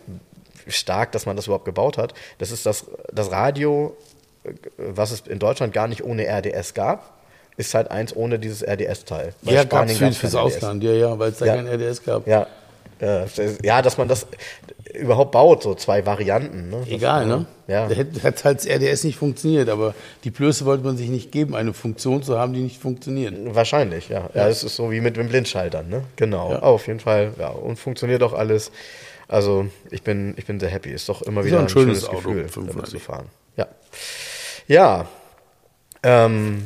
stark, dass man das überhaupt gebaut hat, das ist das, das Radio, äh, was es in Deutschland gar nicht ohne RDS gab, ist halt eins ohne dieses RDS-Teil. Ja, gab es fürs RDS. Ausland, ja, ja, weil es da Ja. kein RDS gab. Ja. Ja, das ja, dass man das überhaupt baut, so zwei Varianten. Ne? Das- Egal, ne? Ja. Da hätte hat halt das RDS nicht funktioniert, aber die Blöße wollte man sich nicht geben, eine Funktion zu haben, die nicht funktioniert. Wahrscheinlich, ja. Ja, es ist so wie mit den Blindschaltern, ne? Genau. Ja. Auf jeden Fall, ja. Und funktioniert auch alles. Also ich bin, ich bin sehr happy. Ist doch immer Ist wieder ein, ein schönes schönes Auto, Gefühl, 500. damit zu fahren. Ja. Ja. Ähm,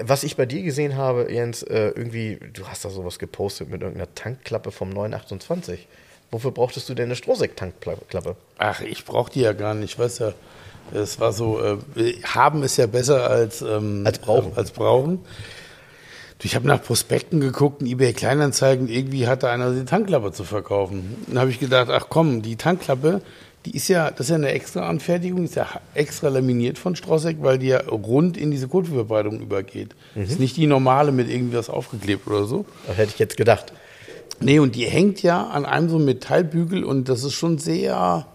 was ich bei dir gesehen habe, Jens, äh, irgendwie, du hast da sowas gepostet mit irgendeiner Tankklappe vom 928. Wofür brauchtest du denn eine Strohsäck-Tankklappe? Ach, ich brauche die ja gar nicht, weißt ja. Es war so, äh, haben ist ja besser als, ähm, Als brauchen. Als brauchen. Ich habe nach Prospekten geguckt, in eBay Kleinanzeigen, irgendwie hatte einer die Tankklappe zu verkaufen. Dann habe ich gedacht, ach komm, die Tankklappe, die ist ja, das ist ja eine extra Anfertigung, ist ja extra laminiert von Strosek, weil die ja rund in diese Kotfilbearbeitung übergeht. Mhm. Ist nicht die normale mit irgendwie was aufgeklebt oder so. Das hätte ich jetzt gedacht. Nee, und die hängt ja an einem so Metallbügel und das ist schon sehr,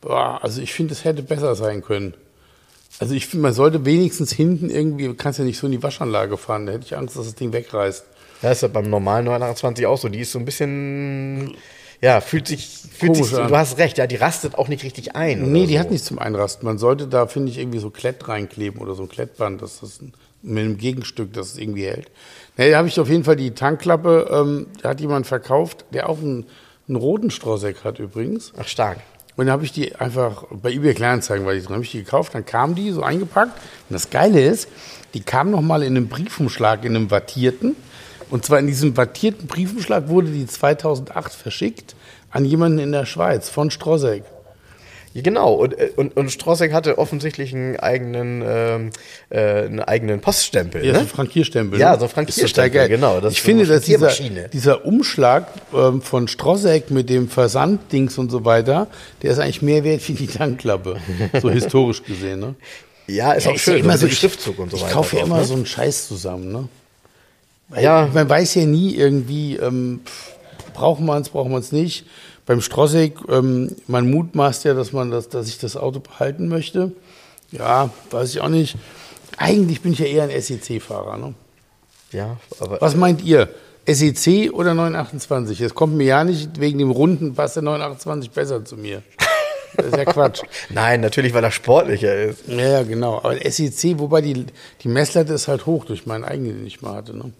boah, also ich finde, es hätte besser sein können. Also ich finde, man sollte wenigstens hinten irgendwie, du kannst ja nicht so in die Waschanlage fahren, da hätte ich Angst, dass das Ding wegreißt. Das ist ja beim normalen 928 auch so. Die ist so ein bisschen, ja, fühlt sich, fühlt Komisch sich, an. du hast recht, ja, die rastet auch nicht richtig ein. Nee, die so. hat nichts zum Einrasten. Man sollte da, finde ich, irgendwie so Klett reinkleben oder so ein Klettband, dass das mit einem Gegenstück, das es irgendwie hält. Nee, da habe ich auf jeden Fall die Tankklappe, ähm, da hat jemand verkauft, der auch einen, einen roten Straußeck hat übrigens. Ach, stark. Und dann habe ich die einfach bei eBay Kleinanzeigen, weil ich dann habe ich die gekauft, dann kam die so eingepackt. Und das Geile ist, die kam nochmal in einem Briefumschlag, in einem wattierten. Und zwar in diesem wattierten Briefumschlag wurde die 2008 verschickt an jemanden in der Schweiz von Strosek. Genau, und, äh, und, und Strossek hatte offensichtlich einen eigenen, ähm, äh, einen eigenen Poststempel. Ja, ne? so ein Frankierstempel. Ja, ne? so ein Frankierstempel, genau. Ich finde, dass dieser, dieser Umschlag ähm, von Strossek mit dem Versanddings und so weiter, der ist eigentlich mehr wert wie die Tankklappe, so historisch gesehen. Ne? Ja, ist ja, auch ist schön, ja immer so, Schriftzug und so weiter. Ich kaufe ja immer ne? so einen Scheiß zusammen. Ne? Ja. Man weiß ja nie irgendwie, ähm, braucht man es, braucht man es nicht. Beim Strossek, ähm, man mutmaßt ja, dass man das, dass ich das Auto behalten möchte. Ja, weiß ich auch nicht. Eigentlich bin ich ja eher ein SEC-Fahrer. Ne? Ja, aber. Was meint ihr? SEC oder 928? Es kommt mir ja nicht wegen dem Runden, passt der 928 besser zu mir. Das ist ja Quatsch. Nein, natürlich, weil er sportlicher ist. Ja, ja, genau. Aber SEC, wobei die, die Messlatte ist halt hoch durch meinen eigenen, den ich mal hatte. Ne?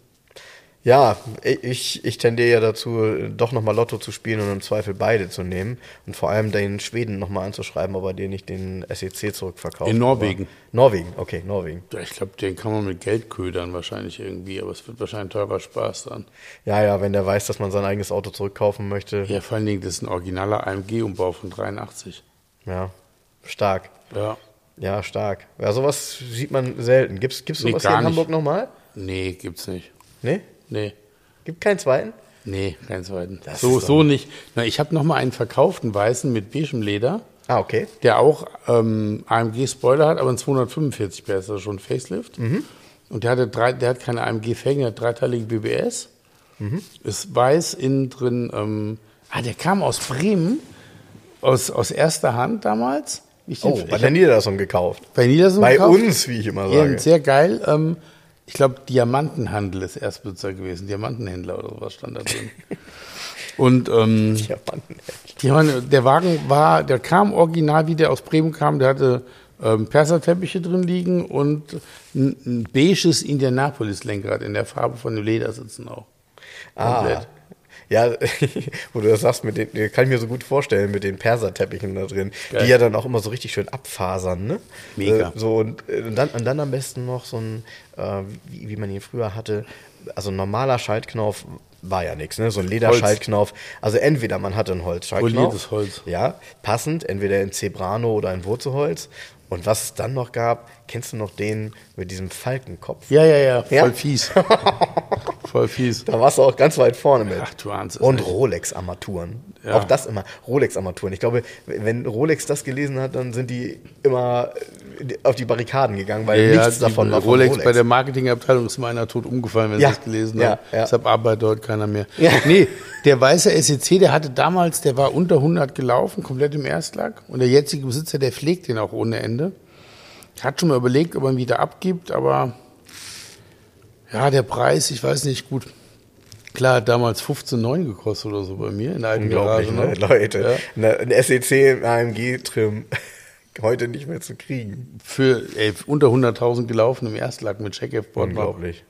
Ja, ich, ich tendiere ja dazu, doch nochmal Lotto zu spielen und im Zweifel beide zu nehmen und vor allem den Schweden nochmal anzuschreiben, ob er dir nicht den SEC zurückverkauft. In Norwegen. Aber Norwegen, okay, Norwegen. Ich glaube, den kann man mit Geld ködern wahrscheinlich irgendwie, aber es wird wahrscheinlich teurer Spaß dann. Ja, ja, wenn der weiß, dass man sein eigenes Auto zurückkaufen möchte. Ja, vor allen Dingen, das ist ein originaler AMG-Umbau von 83. Ja, stark. Ja. Ja, stark. Ja, sowas sieht man selten. Gibt es sowas nee, hier in Hamburg nochmal? Nee, gibt's nicht. Nee? Nee. Gibt keinen zweiten? Nee, keinen zweiten. Das so, so nicht. Na, ich habe noch mal einen verkauften weißen mit beigem Leder. Ah, okay. Der auch ähm, AMG-Spoiler hat, aber ein 245 PS, also schon Facelift. Mhm. Und der, hatte drei, der hat keine AMG-Felgen, der hat dreiteilige BBS. Mhm. Ist weiß, innen drin. Ähm, ah, der kam aus Bremen, aus, aus erster Hand damals. Ich oh, bei der Niederlassung gekauft. Bei Niederlassung Bei gekauft. uns, wie ich immer sage. Ja, sehr geil. Ähm, ich glaube, Diamantenhandel ist Erstbesitzer gewesen. Diamantenhändler oder sowas stand da drin. Und ähm, der Wagen war, der kam original, wie der aus Bremen kam, der hatte ähm, Perserteppiche drin liegen und ein, ein beiges Indianapolis-Lenkrad in der Farbe von den Ledersitzen auch. Ah, Komplett. Ah, ja, wo du das sagst, mit den, kann ich mir so gut vorstellen, mit den Perserteppichen da drin, Geil. die ja dann auch immer so richtig schön abfasern, ne? Mega. Äh, so, und, äh, und, dann, und dann am besten noch so ein, äh, wie, wie man ihn früher hatte, also ein normaler Schaltknauf war ja nichts, ne? So ein Lederschaltknauf. Also entweder man hatte einen Holzschaltknauf. Poliertes Holz. Ja, passend, entweder in Zebrano oder in Wurzelholz. Und was es dann noch gab, kennst du noch den mit diesem Falkenkopf? Ja, ja, ja, voll ja? fies. voll fies. Da warst du auch ganz weit vorne mit. Ach, du ahnst Und Rolex-Armaturen. Ja. Auch das immer. Rolex-Armaturen. Ich glaube, wenn Rolex das gelesen hat, dann sind die immer auf die Barrikaden gegangen, weil ja, nichts davon war Rolex, Rolex. Bei der Marketingabteilung ist meiner tot umgefallen, wenn ja. sie das gelesen ja, haben. Ja. Deshalb arbeitet dort keiner mehr. Ja. Nee, der weiße SEC, der hatte damals, der war unter 100 gelaufen, komplett im Erstlack. Und der jetzige Besitzer, der pflegt den auch ohne Ende. Hat schon mal überlegt, ob er ihn wieder abgibt, aber ja, der Preis, ich weiß nicht, gut. Klar, hat damals 15,9 gekostet oder so bei mir in der alten Garage. Ne? Leute, ja. ein SEC AMG-Trim heute nicht mehr zu kriegen. Für ey, unter 100.000 gelaufen im Erstlack mit Check-F-Board. Unglaublich.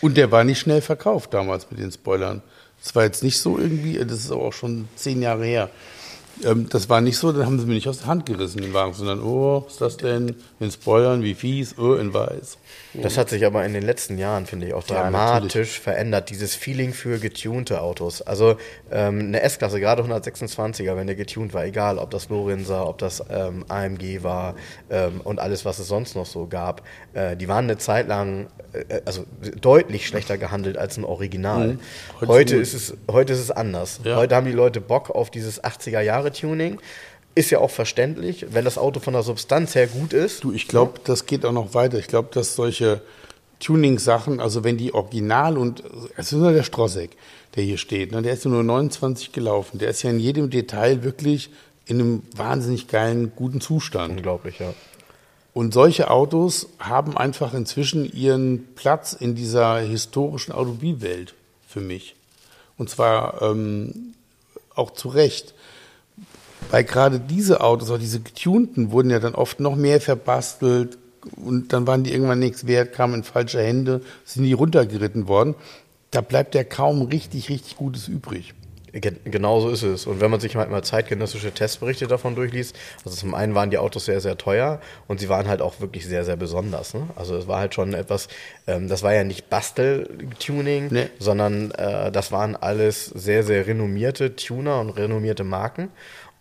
Und der war nicht schnell verkauft damals mit den Spoilern. Das war jetzt nicht so irgendwie, das ist aber auch schon zehn Jahre her. Ähm, das war nicht so, dann haben sie mir nicht aus der Hand gerissen, den Wagen, sondern, oh, was ist das denn? In Spoilern, wie fies, oh, in weiß. Das hat sich aber in den letzten Jahren, finde ich, auch Ja, dramatisch natürlich. verändert, dieses Feeling für getunte Autos. Also ähm, eine S-Klasse, gerade 126er, wenn der getuned war, egal ob das Lorenzer, ob das ähm, AMG war ähm, und alles, was es sonst noch so gab, äh, die waren eine Zeit lang äh, also deutlich schlechter gehandelt als ein Original. Mhm. Heute Heute, ist es, heute ist es anders. Ja. Heute haben die Leute Bock auf dieses 80er-Jahre-Tuning. Ist ja auch verständlich, wenn das Auto von der Substanz her gut ist. Du, ich glaube, das geht auch noch weiter. Ich glaube, dass solche Tuning-Sachen, also wenn die Original und es ist nur der Strossek, der hier steht, ne, der ist nur 29 gelaufen. Der ist ja in jedem Detail wirklich in einem wahnsinnig geilen, guten Zustand. Unglaublich, ja. Und solche Autos haben einfach inzwischen ihren Platz in dieser historischen Automobilwelt für mich. Und zwar ähm, auch zu Recht. Weil gerade diese Autos, auch diese getunten, wurden ja dann oft noch mehr verbastelt und dann waren die irgendwann nichts wert, kamen in falsche Hände, sind die runtergeritten worden. Da bleibt ja kaum richtig, richtig Gutes übrig. Ge- Genau so ist es. Und wenn man sich halt mal zeitgenössische Testberichte davon durchliest, also zum einen waren die Autos sehr, sehr teuer und sie waren halt auch wirklich sehr, sehr besonders. Ne? Also es war halt schon etwas, ähm, das war ja nicht Bastel-Tuning, Nee. sondern äh, das waren alles sehr, sehr renommierte Tuner und renommierte Marken.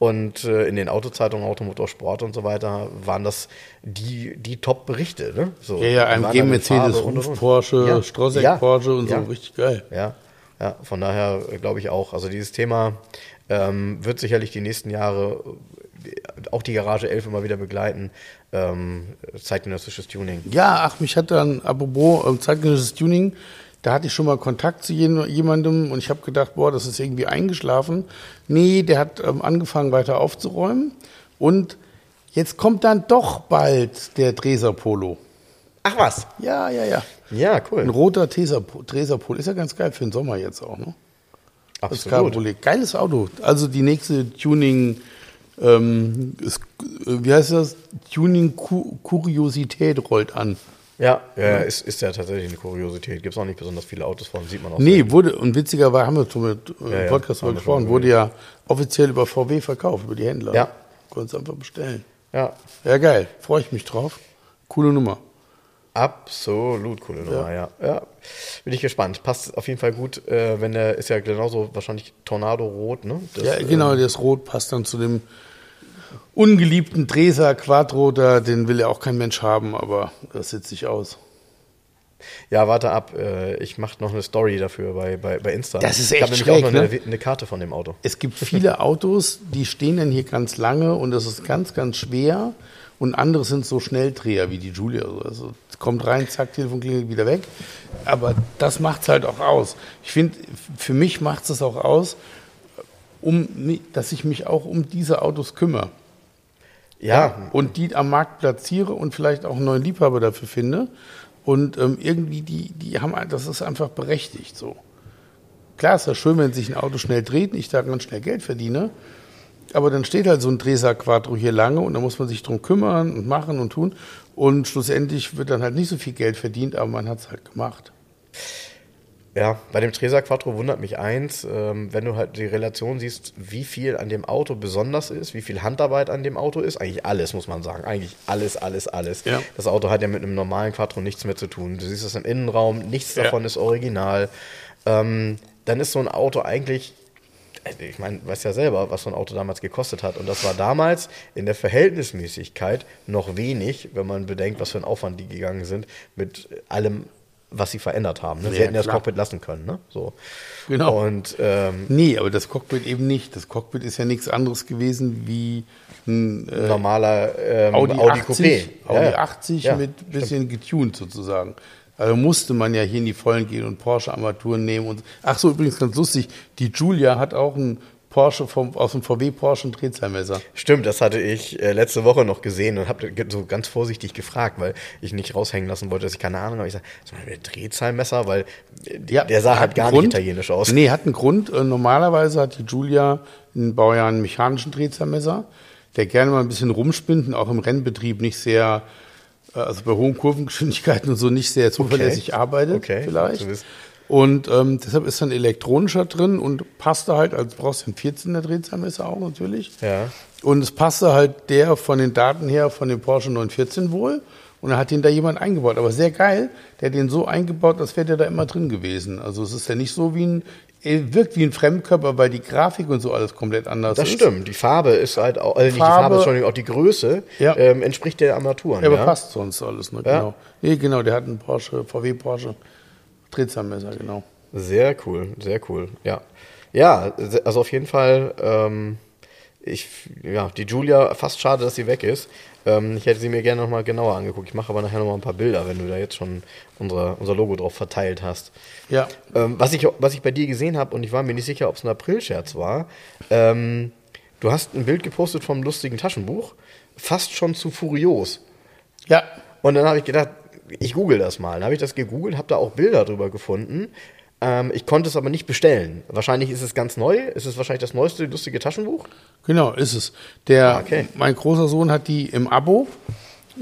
Und äh, in den Autozeitungen, Automotor Sport und so weiter, waren das die, die Top-Berichte. Ne? So, Ja, ja, AMG, Mercedes, Farbe und, und, Ruf und. Porsche, Ja. Strossek Ja. Porsche und Ja. so, richtig geil. Ja, ja, von daher äh, glaube ich auch. Also dieses Thema ähm, wird sicherlich die nächsten Jahre äh, auch die Garage 11 immer wieder begleiten. Ähm, zeitgenössisches Tuning. Ja, ach, mich hat dann, apropos ähm, zeitgenössisches Tuning, da hatte ich schon mal Kontakt zu jemandem und ich habe gedacht, boah, das ist irgendwie eingeschlafen. Nee, der hat ähm, angefangen weiter aufzuräumen und jetzt kommt dann doch bald der Dreser Polo. Ach was? Ja, ja, ja. Ja, Ein cool. roter Dreser, Polo ist ja ganz geil für den Sommer jetzt auch, ne? Absolut. Geiles Auto. Also die nächste Tuning, ähm, ist, äh, wie heißt das? Tuning-Kuriosität rollt an. Ja, ja ist, ist ja tatsächlich eine Kuriosität. Gibt es auch nicht besonders viele Autos von, sieht man auch. Nee, wurde, und witzigerweise haben wir zum äh, Ja, ja, Podcast wir gesprochen, wurde ja offiziell über VW verkauft, über die Händler. Ja. Konntest einfach bestellen. Ja, Ja, geil. Freue ich mich drauf. Coole Nummer. absolut coole Nummer, ja. ja. Bin ich gespannt. Passt auf jeden Fall gut, äh, wenn der ist ja genauso wahrscheinlich Tornado Rot, ne? Das, ja, genau, das Rot passt dann zu dem ungeliebten Dreser Quattro, da, den will ja auch kein Mensch haben, aber das sitzt sich aus. Ja, warte ab. Äh, ich mache noch eine Story dafür bei, bei, bei Insta. Das ist ich habe echt nämlich auch schräg, noch ne? eine, eine Karte von dem Auto. Es gibt viele Autos, die stehen dann hier ganz lange und das ist ganz, ganz schwer. Und andere sind so Schnelldreher wie die Julia. Also es kommt rein, zack, Telefon klingelt wieder weg. Aber das macht es halt auch aus. Ich finde, für mich macht es auch aus, um, dass ich mich auch um diese Autos kümmere. Ja, Und die am Markt platziere und vielleicht auch einen neuen Liebhaber dafür finde. Und ähm, irgendwie, die, die haben, das ist einfach berechtigt so. Klar ist das schön, wenn sich ein Auto schnell dreht und ich da ganz schnell Geld verdiene. Aber dann steht halt so ein Dreser Quattro hier lange und da muss man sich drum kümmern und machen und tun. Und schlussendlich wird dann halt nicht so viel Geld verdient, aber man hat es halt gemacht. Ja, bei dem Tresa Quattro wundert mich eins, ähm, wenn du halt die Relation siehst, wie viel an dem Auto besonders ist, wie viel Handarbeit an dem Auto ist. Eigentlich alles, muss man sagen. Eigentlich alles, alles, alles. Ja. Das Auto hat ja mit einem normalen Quattro nichts mehr zu tun. Du siehst es im Innenraum, nichts Ja. davon ist original. Ähm, dann ist so ein Auto eigentlich also ich meine, weiß ja selber, was so ein Auto damals gekostet hat. Und das war damals in der Verhältnismäßigkeit noch wenig, wenn man bedenkt, was für ein Aufwand die gegangen sind mit allem, was sie verändert haben. Ne? Sie Ja, hätten ja das. Cockpit lassen können. Ne? So. Genau. Und ähm, Nee, aber das Cockpit eben nicht. Das Cockpit ist ja nichts anderes gewesen wie ein äh, normaler ähm, Audi, Audi, 80, Coupé. Audi Ja, ja. 80 Ja, mit bisschen getuned sozusagen. Also musste man ja hier in die Vollen gehen und Porsche-Armaturen nehmen. Und Ach so, übrigens ganz lustig, die Julia hat auch ein Porsche vom, aus dem VW Porsche ein Drehzahlmesser. Stimmt, das hatte ich äh, letzte Woche noch gesehen und habe so ganz vorsichtig gefragt, weil ich nicht raushängen lassen wollte, dass ich keine Ahnung habe. Ich sage, so ein Drehzahlmesser, weil äh, Ja, der sah halt gar einen nicht Grund. italienisch aus. Nee, hat einen Grund. Äh, Normalerweise hat die Julia in Baujahren einen mechanischen Drehzahlmesser, der gerne mal ein bisschen rumspinnt und auch im Rennbetrieb nicht sehr, also bei hohen Kurvengeschwindigkeiten und so nicht sehr zuverlässig arbeitet Okay, vielleicht. Und ähm, deshalb ist dann elektronischer drin und passte halt, also brauchst du einen 14er Drehzahlmesser auch natürlich. Ja. Und es passte halt der von den Daten her von dem Porsche 914 wohl. Und dann hat den da jemand eingebaut. Aber sehr geil, der hat den so eingebaut, als wäre der da immer drin gewesen. Also es ist ja nicht so wie ein, er wirkt wie ein Fremdkörper, weil die Grafik und so alles komplett anders Das ist. stimmt. Die Farbe ist halt auch, äh, nicht die Farbe- Entschuldigung, auch die Größe Ja. ähm, entspricht der Armaturen. Ja, aber ja? passt sonst alles, ne? Genau. Nee, genau, der hat einen Porsche, VW Porsche Drehzahlmesser, genau. Sehr cool, sehr cool. Ja, ja, also auf jeden Fall. Ähm, ich, ja, die Julia, fast schade, dass sie weg ist. Ähm, ich hätte sie mir gerne noch mal genauer angeguckt. Ich mache aber nachher noch mal ein paar Bilder, wenn du da jetzt schon unser, unser Logo drauf verteilt hast. Ja. Ähm, was, ich, was ich bei dir gesehen habe, und ich war mir nicht sicher, ob es ein Aprilscherz war, ähm, du hast ein Bild gepostet vom lustigen Taschenbuch, fast schon zu furios. Ja. Und dann habe ich gedacht, ich google das mal. Dann habe ich das gegoogelt, habe da auch Bilder drüber gefunden. Ähm, ich konnte es aber nicht bestellen. Wahrscheinlich ist es ganz neu. Ist es wahrscheinlich das neueste lustige Taschenbuch? Genau, ist es. Der, Ah, okay. Mein großer Sohn hat die im Abo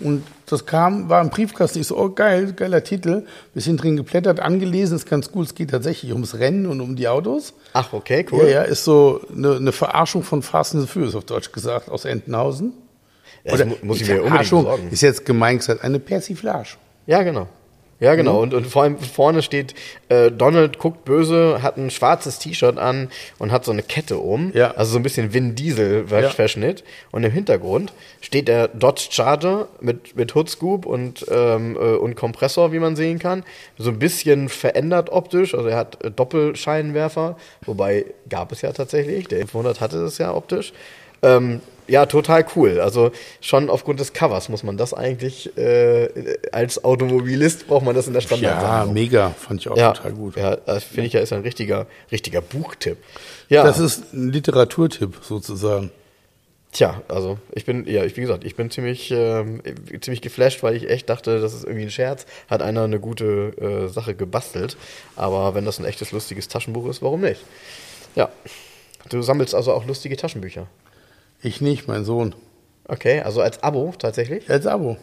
und das kam, war im Briefkasten. Ich so, oh geil, geiler Titel. Bisschen drin geblättert, angelesen, ist ganz cool. Es geht tatsächlich ums Rennen und um die Autos. Ach, okay, cool. Ja, ja, ist so eine, eine Verarschung von Fast and the Furious auf Deutsch gesagt, aus Entenhausen. Das mu- muss ich mir unbedingt Verarschung besorgen. ist jetzt gemein gesagt eine Persiflage. Ja, genau. Ja, genau. Und, und vor allem vorne steht, äh, Donald guckt böse, hat ein schwarzes T-Shirt an und hat so eine Kette um. Ja. Also so ein bisschen Vin Diesel-Verschnitt. Und im Hintergrund steht der Dodge Charger mit, mit Hoodscoop und, ähm, äh, und Kompressor, wie man sehen kann. So ein bisschen verändert optisch. Also er hat äh, Doppelscheinwerfer. Wobei gab es ja tatsächlich. Der 500 hatte das ja optisch. Ähm, ja, total cool. Also schon aufgrund des Covers muss man das eigentlich, äh, als Automobilist braucht man das in der Ja, Standardsammlung. mega, fand ich auch Ja, total gut. Ja, das finde ich ja ist ein richtiger, richtiger Buchtipp. Ja, Das ist ein Literaturtipp sozusagen. tja, also ich bin, ja, ich, wie gesagt, ich bin ziemlich, ähm, ziemlich geflasht, weil ich echt dachte, das ist irgendwie ein Scherz. Hat einer eine gute äh, Sache gebastelt. Aber wenn das ein echtes, lustiges Taschenbuch ist, warum nicht? Ja. Du sammelst also auch lustige Taschenbücher. Ich nicht, mein Sohn. Okay, also als Abo tatsächlich? Als Abo.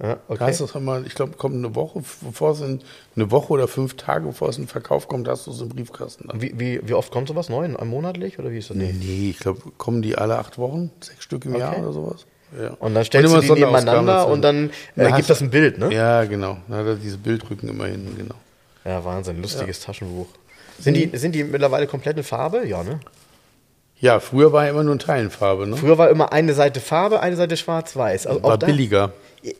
Ja, Da okay. hast du es einmal, ich glaube, kommt eine Woche, bevor es in, eine Woche oder fünf Tage, bevor es in den Verkauf kommt, hast du es im Briefkasten. Wie, wie, wie oft kommt sowas neu? Monatlich oder wie ist das? Nee, nee, ich glaube, kommen die alle acht Wochen, sechs Stück im Jahr Okay. oder sowas. Ja. Und dann stellst immer du die nebeneinander und dann äh, gibt das ein Bild, ne? Ja, genau. Hat er diese Bildrücken immer hinten, genau. Ja, Wahnsinn, lustiges Taschenbuch. Sind die, sind die mittlerweile komplett in Farbe? Ja, ne? Ja, früher war ja immer nur Teilenfarbe, ne? Früher war immer eine Seite Farbe, eine Seite schwarz-weiß. Also War da- billiger.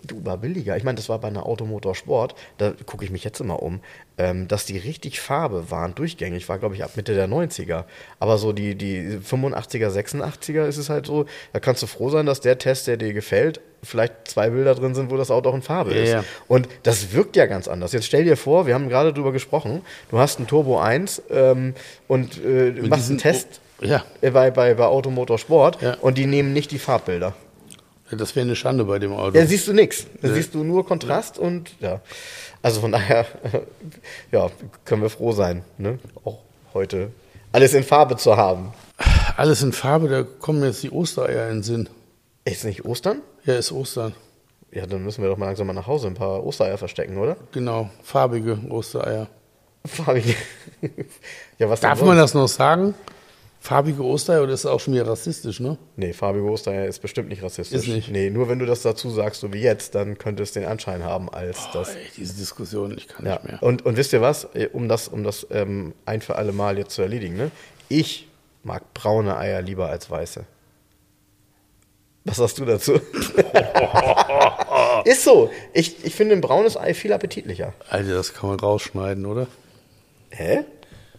Du, war billiger. Ich meine, das war bei einer Automotorsport, da gucke ich mich jetzt immer um, ähm, dass die richtig Farbe waren, durchgängig, war glaube ich ab Mitte der 90er. Aber so die, die 85er, 86er ist es halt so, da kannst du froh sein, dass der Test, der dir gefällt, vielleicht zwei Bilder drin sind, wo das Auto auch in Farbe Ja, ist. ja. Und das wirkt ja ganz anders. Jetzt stell dir vor, wir haben gerade drüber gesprochen, du hast einen Turbo 1 ähm, und äh, machst einen Test Ja, äh, bei, bei, bei Automotorsport Ja. und die nehmen nicht die Farbbilder. das wäre eine Schande bei dem Auto. Ja, dann siehst du nichts. Dann siehst du nur Kontrast und ja. Also von daher, ja, können wir froh sein, ne? Auch heute alles in Farbe zu haben. Alles in Farbe, da kommen jetzt die Ostereier in den Sinn. Ist nicht Ostern? Ja, ist Ostern. Ja, dann müssen wir doch mal langsam mal nach Hause ein paar Ostereier verstecken, oder? Genau, farbige Ostereier. Farbige. ja, was Darf man das noch sagen? Farbige Ostereier oder ist das auch schon wieder rassistisch, ne? Nee, farbige Ostereier ist bestimmt nicht rassistisch. Ist nicht. Nee, nur wenn du das dazu sagst, so wie jetzt, dann könnte es den Anschein haben, als das. Ey, diese Diskussion, ich kann Ja. nicht mehr. Und, und wisst ihr was, um das, um das ähm, ein für alle Mal jetzt zu erledigen, ne? Ich mag braune Eier lieber als weiße. Was sagst du dazu? Ist so. Ich, ich finde ein braunes Ei viel appetitlicher. Alter, das kann man rausschneiden, oder? Hä?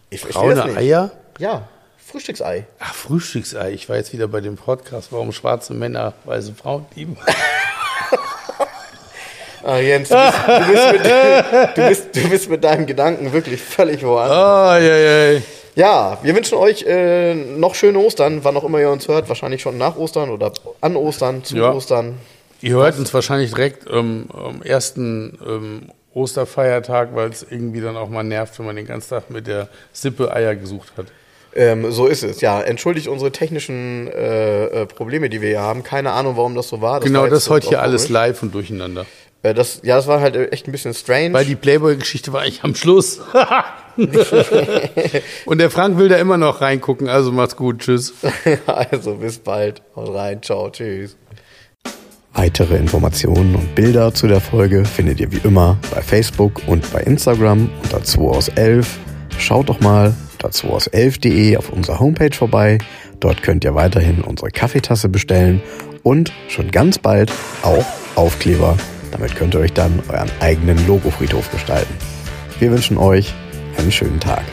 Ich verstehe das Braune nicht. Eier? Ja, Frühstücksei. Ach, Frühstücksei. Ich war jetzt wieder bei dem Podcast, warum schwarze Männer weiße Frauen lieben. Ah, Jens, du bist, du, bist mit, du, bist, du bist mit deinem Gedanken wirklich völlig woanders. Ah, ja, ja. Ja, wir wünschen euch äh, noch schöne Ostern, wann auch immer ihr uns hört. Wahrscheinlich schon nach Ostern oder an Ostern, zu Ja. Ostern. Ihr hört uns wahrscheinlich direkt ähm, am ersten ähm, Osterfeiertag, weil es irgendwie dann auch mal nervt, wenn man den ganzen Tag mit der Sippe Eier gesucht hat. Ähm, so ist es, ja. Entschuldigt unsere technischen äh, äh, Probleme, die wir hier haben. Keine Ahnung, warum das so war. Das genau, war das ist heute hier alles komisch. live und durcheinander. Äh, das, ja, das war halt echt ein bisschen strange. Weil die Playboy-Geschichte war ich am Schluss. Und der Frank will da immer noch reingucken, also macht's gut, tschüss. also bis bald, haut rein, ciao, tschüss. Weitere Informationen und Bilder zu der Folge findet ihr wie immer bei Facebook und bei Instagram unter 2 aus 11. Schaut doch mal unter 2 aus 11.de auf unserer Homepage vorbei. Dort könnt ihr weiterhin unsere Kaffeetasse bestellen und schon ganz bald auch Aufkleber. Damit könnt ihr euch dann euren eigenen Logofriedhof gestalten. Wir wünschen euch einen schönen Tag.